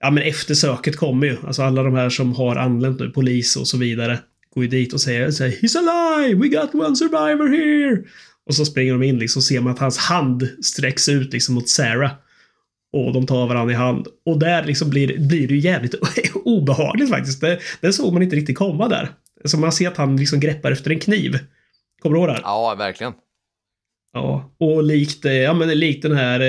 B: ja, men eftersöket kommer ju. Alltså alla de här som har anlänt nu, polis och så vidare, går ju dit och säger, säger He's alive! We got one survivor here! Och så springer de in liksom och ser man att hans hand sträcks ut liksom mot Sarah. Och de tar varandra i hand. Och där liksom blir, blir det ju jävligt [laughs] obehagligt faktiskt. Det, det såg man inte riktigt komma där. Så man ser att han liksom greppar efter en kniv. Kommer du ihåg det?
A: Ja, verkligen.
B: Ja, och likt, eh, ja, men likt den här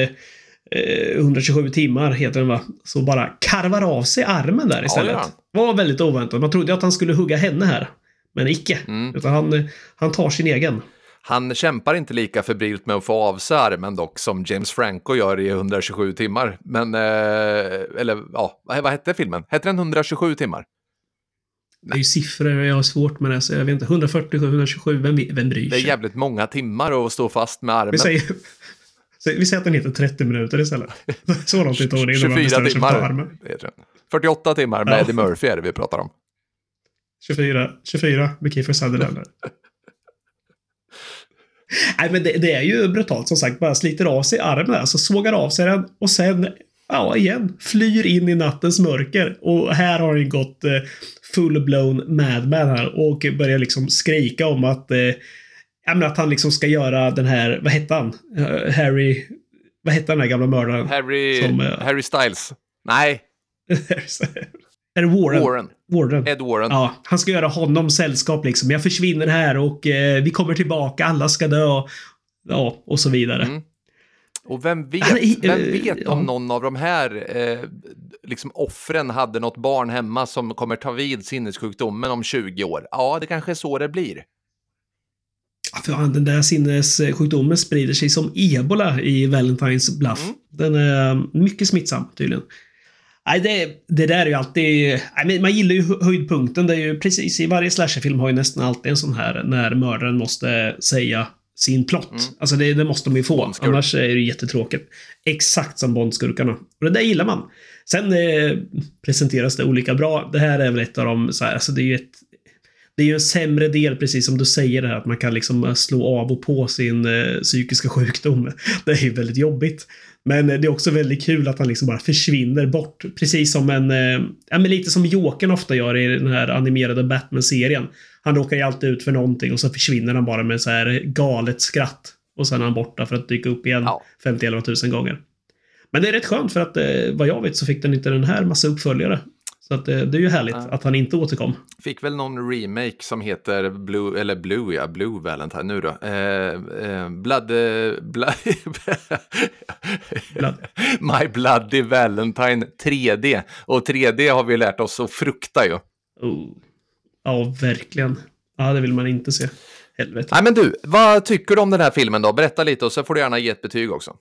B: eh, 127 timmar heter den va? Så bara karvar av sig armen där istället. Ja, ja. Var väldigt oväntat. Man trodde att han skulle hugga henne här. Men icke. Mm. Utan han, han tar sin egen.
A: Han kämpar inte lika febrilt med att få av sig armen dock som James Franco gör i 127 timmar. Men, eh, eller ja, vad hette filmen? Hette den 127 timmar?
B: Det är ju siffror jag har svårt med det, så jag vet inte. 147, 127, vem, vem bryr sig?
A: Det är jävligt många timmar att stå fast med armen.
B: Vi säger, [laughs] vi säger att den heter 30 minuter istället. [laughs] Så långt det tar det
A: 24 timmar. 48 timmar med ja. Eddie Murphy är det vi pratar om.
B: 24, 24 med Kiefer Sutherland. [laughs] Nej, men det, det, är ju brutalt som sagt. Bara sliter av sig armen, alltså sågar av sig den och sen, ja igen, flyr in i nattens mörker. Och här har han gått eh, full-blown madman här och börjar liksom skrika om att eh, Ja, att han liksom ska göra den här, vad hette han? Uh, Harry, vad hette den här gamla mördaren?
A: Harry, som, Harry Styles. Nej. [laughs]
B: är det Warren?
A: Warren.
B: Warren.
A: Ed Warren.
B: Ja, han ska göra honom sällskap liksom. Jag försvinner här och eh, vi kommer tillbaka, alla ska dö. Ja, och så vidare. Mm.
A: Och vem vet, är, vem vet om någon av de här eh, liksom offren hade något barn hemma som kommer ta vid sinnessjukdomen om 20 år? Ja, det kanske är så det blir.
B: För den där sinnessjukdomen sprider sig som ebola i Valentines Bluff. Mm. Den är mycket smittsam tydligen. Nej, det, det där är ju alltid... Nej, man gillar ju höjdpunkten. Det är ju precis i varje slasherfilm har ju nästan alltid en sån här när mördaren måste säga sin plott. Mm. Alltså det, det, måste de ju få. Annars är det jättetråkigt. Exakt som Bondskurkarna. Och det där gillar man. Sen eh, presenteras det olika bra. Det här är väl ett av de, så här, alltså det är ju ett det är ju en sämre del, precis som du säger, det här att man kan liksom slå av och på sin eh, psykiska sjukdom. [laughs] Det är ju väldigt jobbigt. Men det är också väldigt kul att han liksom bara försvinner bort. Precis som en, eh, ja men lite som Jokern ofta gör i den här animerade Batman-serien. Han råkar ju alltid ut för någonting och så försvinner han bara med så här galet skratt. Och sen är han borta för att dyka upp igen ja. 50-11 000 gånger. Men det är rätt skönt för att eh, vad jag vet så fick den inte den här massa uppföljare. Så att, eh, det är ju härligt ja. att han inte återkom.
A: Fick väl någon remake som heter Blue, eller Blue, ja, Blue Valentine nu då. Eh, eh, blood, eh, blood, blood. [laughs] My Bloody Valentine 3D. Och 3D har vi lärt oss att frukta ju.
B: Oh. Ja, verkligen. Ja, det vill man inte se. Helvete.
A: Nej, men du, vad tycker du om den här filmen då? Berätta lite och så får du gärna ge ett betyg också.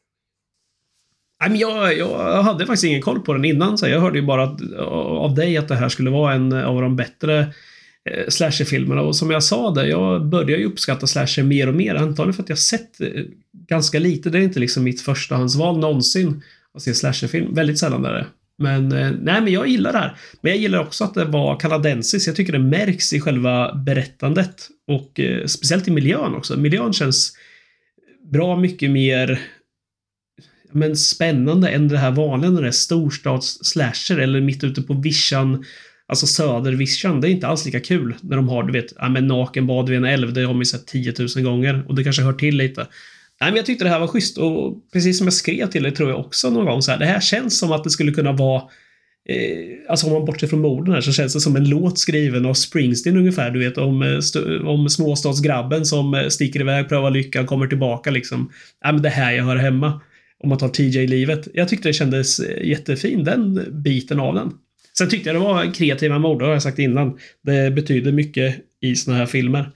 B: Jag, jag hade faktiskt ingen koll på den innan. Så jag hörde ju bara att, eh, av dig att det här skulle vara en eh, av de bättre eh, slasherfilmerna. Och som jag sa där, jag börjar ju uppskatta slasher mer och mer. Antagligen för att jag sett ganska lite. Det är inte liksom mitt förstahandsval någonsin att se slasherfilm. Väldigt sällan är det. Men nej, men jag gillar det här. Men jag gillar också att det var kanadensiskt. Jag tycker det märks i själva berättandet. Och eh, speciellt i miljön också. Miljön känns bra mycket mer men spännande än det här vanliga när det är storstads-slasher eller mitt ute på vischan, alltså södervischan. Det är inte alls lika kul när de har, du vet, ja, men nakenbad vid en älv. Det har man ju sett 10 000 gånger och det kanske hör till lite. Nej, men jag tyckte det här var schysst och precis som jag skrev till dig tror jag också någon gång så här. Det här känns som att det skulle kunna vara Eh, alltså om man bortser från morden här så känns det som en låt skriven av Springsteen ungefär. Du vet om, eh, om småstadsgrabben som eh, sticker iväg, prövar lyckan, kommer tillbaka liksom. Nej, men det här jag hör hemma om man tar TJ-livet. Jag tyckte det kändes eh, jättefin, den biten av den. Sen tyckte jag det var kreativa mord, det har jag sagt innan. Det betyder mycket i såna här filmer.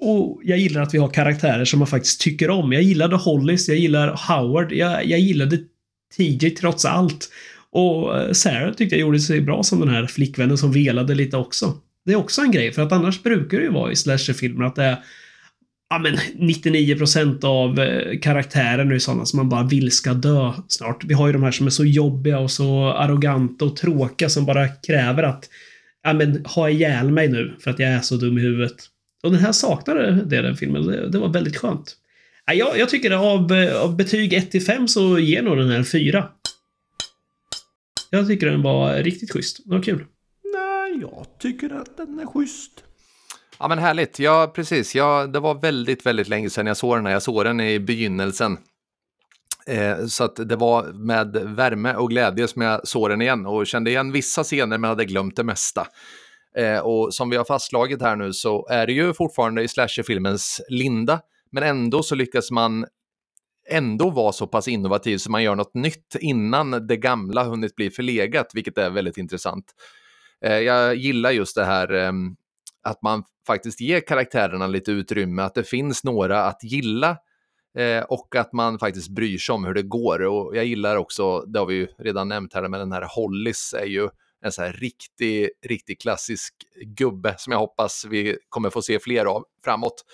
B: och jag gillar att vi har karaktärer som man faktiskt tycker om. Jag gillade Hollis, jag gillar Howard, jag, jag gillade TJ trots allt. Och eh, Sarah tyckte jag gjorde sig bra som den här flickvännen som velade lite också. Det är också en grej, för att annars brukar det ju vara i slasherfilmer att det är ja men 99% av eh, karaktärerna är sådana som man bara vill ska dö snart. Vi har ju de här som är så jobbiga och så arroganta och tråkiga som bara kräver att ja men ha ihjäl mig nu för att jag är så dum i huvudet. Och den här saknade det, den filmen. Det, det var väldigt skönt. Ja, jag, jag tycker av, eh, av betyg 1 till 5 så ger nog den här 4. Jag tycker den var riktigt schysst. Det var kul.
C: Nej, jag tycker att den är schysst.
A: Ja men härligt, ja precis. Ja, det var väldigt, väldigt länge sedan jag såg den här. Jag såg den i begynnelsen. Eh, så att det var med värme och glädje som jag såg den igen och kände igen vissa scener men hade glömt det mesta. Eh, och som vi har fastslagit här nu så är det ju fortfarande i slasherfilmens linda, men ändå så lyckas man ändå vara så pass innovativ så man gör något nytt innan det gamla hunnit bli förlegat, vilket är väldigt intressant. Eh, jag gillar just det här ehm, att man faktiskt ger karaktärerna lite utrymme, att det finns några att gilla eh, och att man faktiskt bryr sig om hur det går. Och jag gillar också, det har vi ju redan nämnt här, men den här Hollis är ju en så här riktig, riktig klassisk gubbe som jag hoppas vi kommer få se fler av framåt.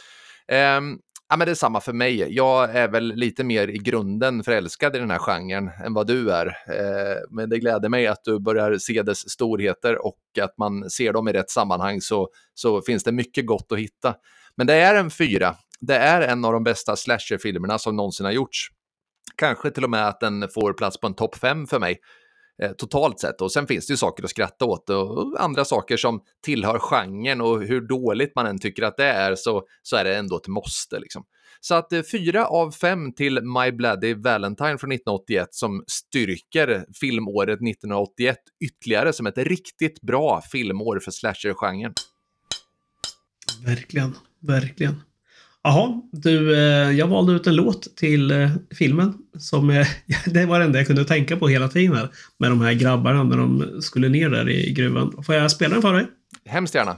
A: Eh, ja, men det är samma för mig. Jag är väl lite mer i grunden förälskad i den här genren än vad du är. Eh, men det gläder mig att du börjar se dess storheter och att man ser dem i rätt sammanhang så, så finns det mycket gott att hitta. Men det är en fyra. Det är en av de bästa slasherfilmerna som någonsin har gjorts. Kanske till och med att den får plats på en topp fem för mig Eh, totalt sett. Och sen finns det ju saker att skratta åt och andra saker som tillhör genren och hur dåligt man än tycker att det är så, så är det ändå ett måste. Liksom. Så att eh, fyra av fem till My Bloody Valentine från 1981 som styrker filmåret 1981 ytterligare som ett riktigt bra filmår för slasher-genren.
B: Verkligen, verkligen. Jaha, du, eh, jag valde ut en låt till eh, filmen som eh, [laughs] det var det enda jag kunde tänka på hela tiden här, med de här grabbarna när de skulle ner där i gruvan. Får jag spela den för dig?
A: Hemskt gärna.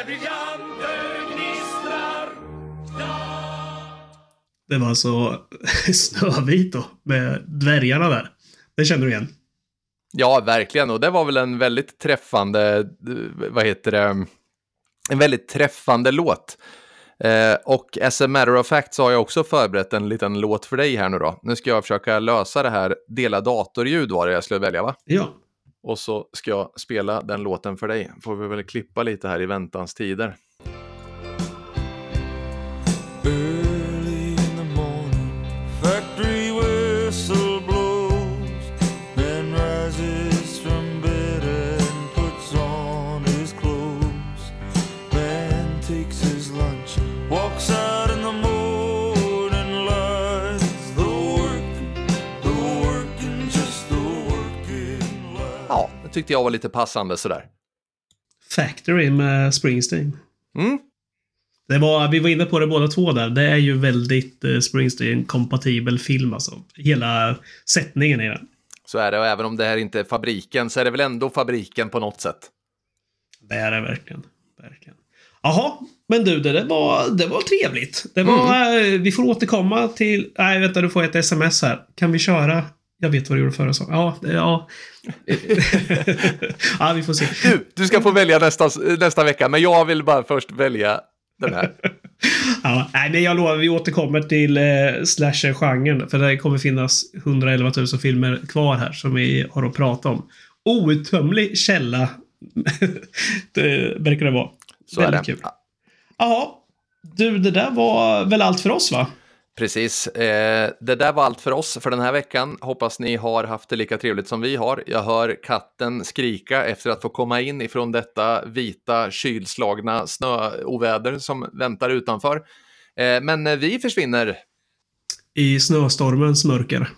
D: Där briljanter gnistrar klart.
B: Det var alltså [laughs] Snövit då, med dvärgarna där. Det känner du igen?
A: Ja, verkligen. Och det var väl en väldigt träffande, vad heter det, en väldigt träffande låt. Eh, och as a matter of fact så har jag också förberett en liten låt för dig här nu då. Nu ska jag försöka lösa det här, dela datorljud var det jag skulle välja va?
B: Ja.
A: Och så ska jag spela den låten för dig. Får vi väl klippa lite här i väntans tider. Tyckte jag var lite passande sådär.
B: Factory med Springsteen.
A: Mm.
B: Det var, vi var inne på det båda två där. Det är ju väldigt eh, Springsteen-kompatibel film alltså. Hela sättningen i den.
A: Så är det, och även om det här inte är fabriken så är det väl ändå fabriken på något sätt.
B: Det är det verkligen. verkligen. Jaha, men du, det, där var, det var trevligt. Det var, eh, Vi får återkomma till... Nej, vänta, du får ett sms här. Kan vi köra? Jag vet vad du gjorde förra säsongen. Ja, ja. [laughs] ja, vi får se.
A: Du, du ska få välja nästa, nästa vecka, men jag vill bara först välja den här. [laughs]
B: Ja, nej, men jag lovar, vi återkommer till eh, slasher-genren. För det kommer finnas 111 000 filmer kvar här som vi har att prata om. Outtömlig källa [laughs] det verkar det vara.
A: Så är
B: Väldigt
A: det.
B: kul. Jaha. Du, det där var väl allt för oss va?
A: Precis. Eh, det där var allt för oss för den här veckan. Hoppas ni har haft det lika trevligt som vi har. Jag hör katten skrika efter att få komma in ifrån detta vita kylslagna snöoväder som väntar utanför. Eh, men vi försvinner.
B: I snöstormens mörker.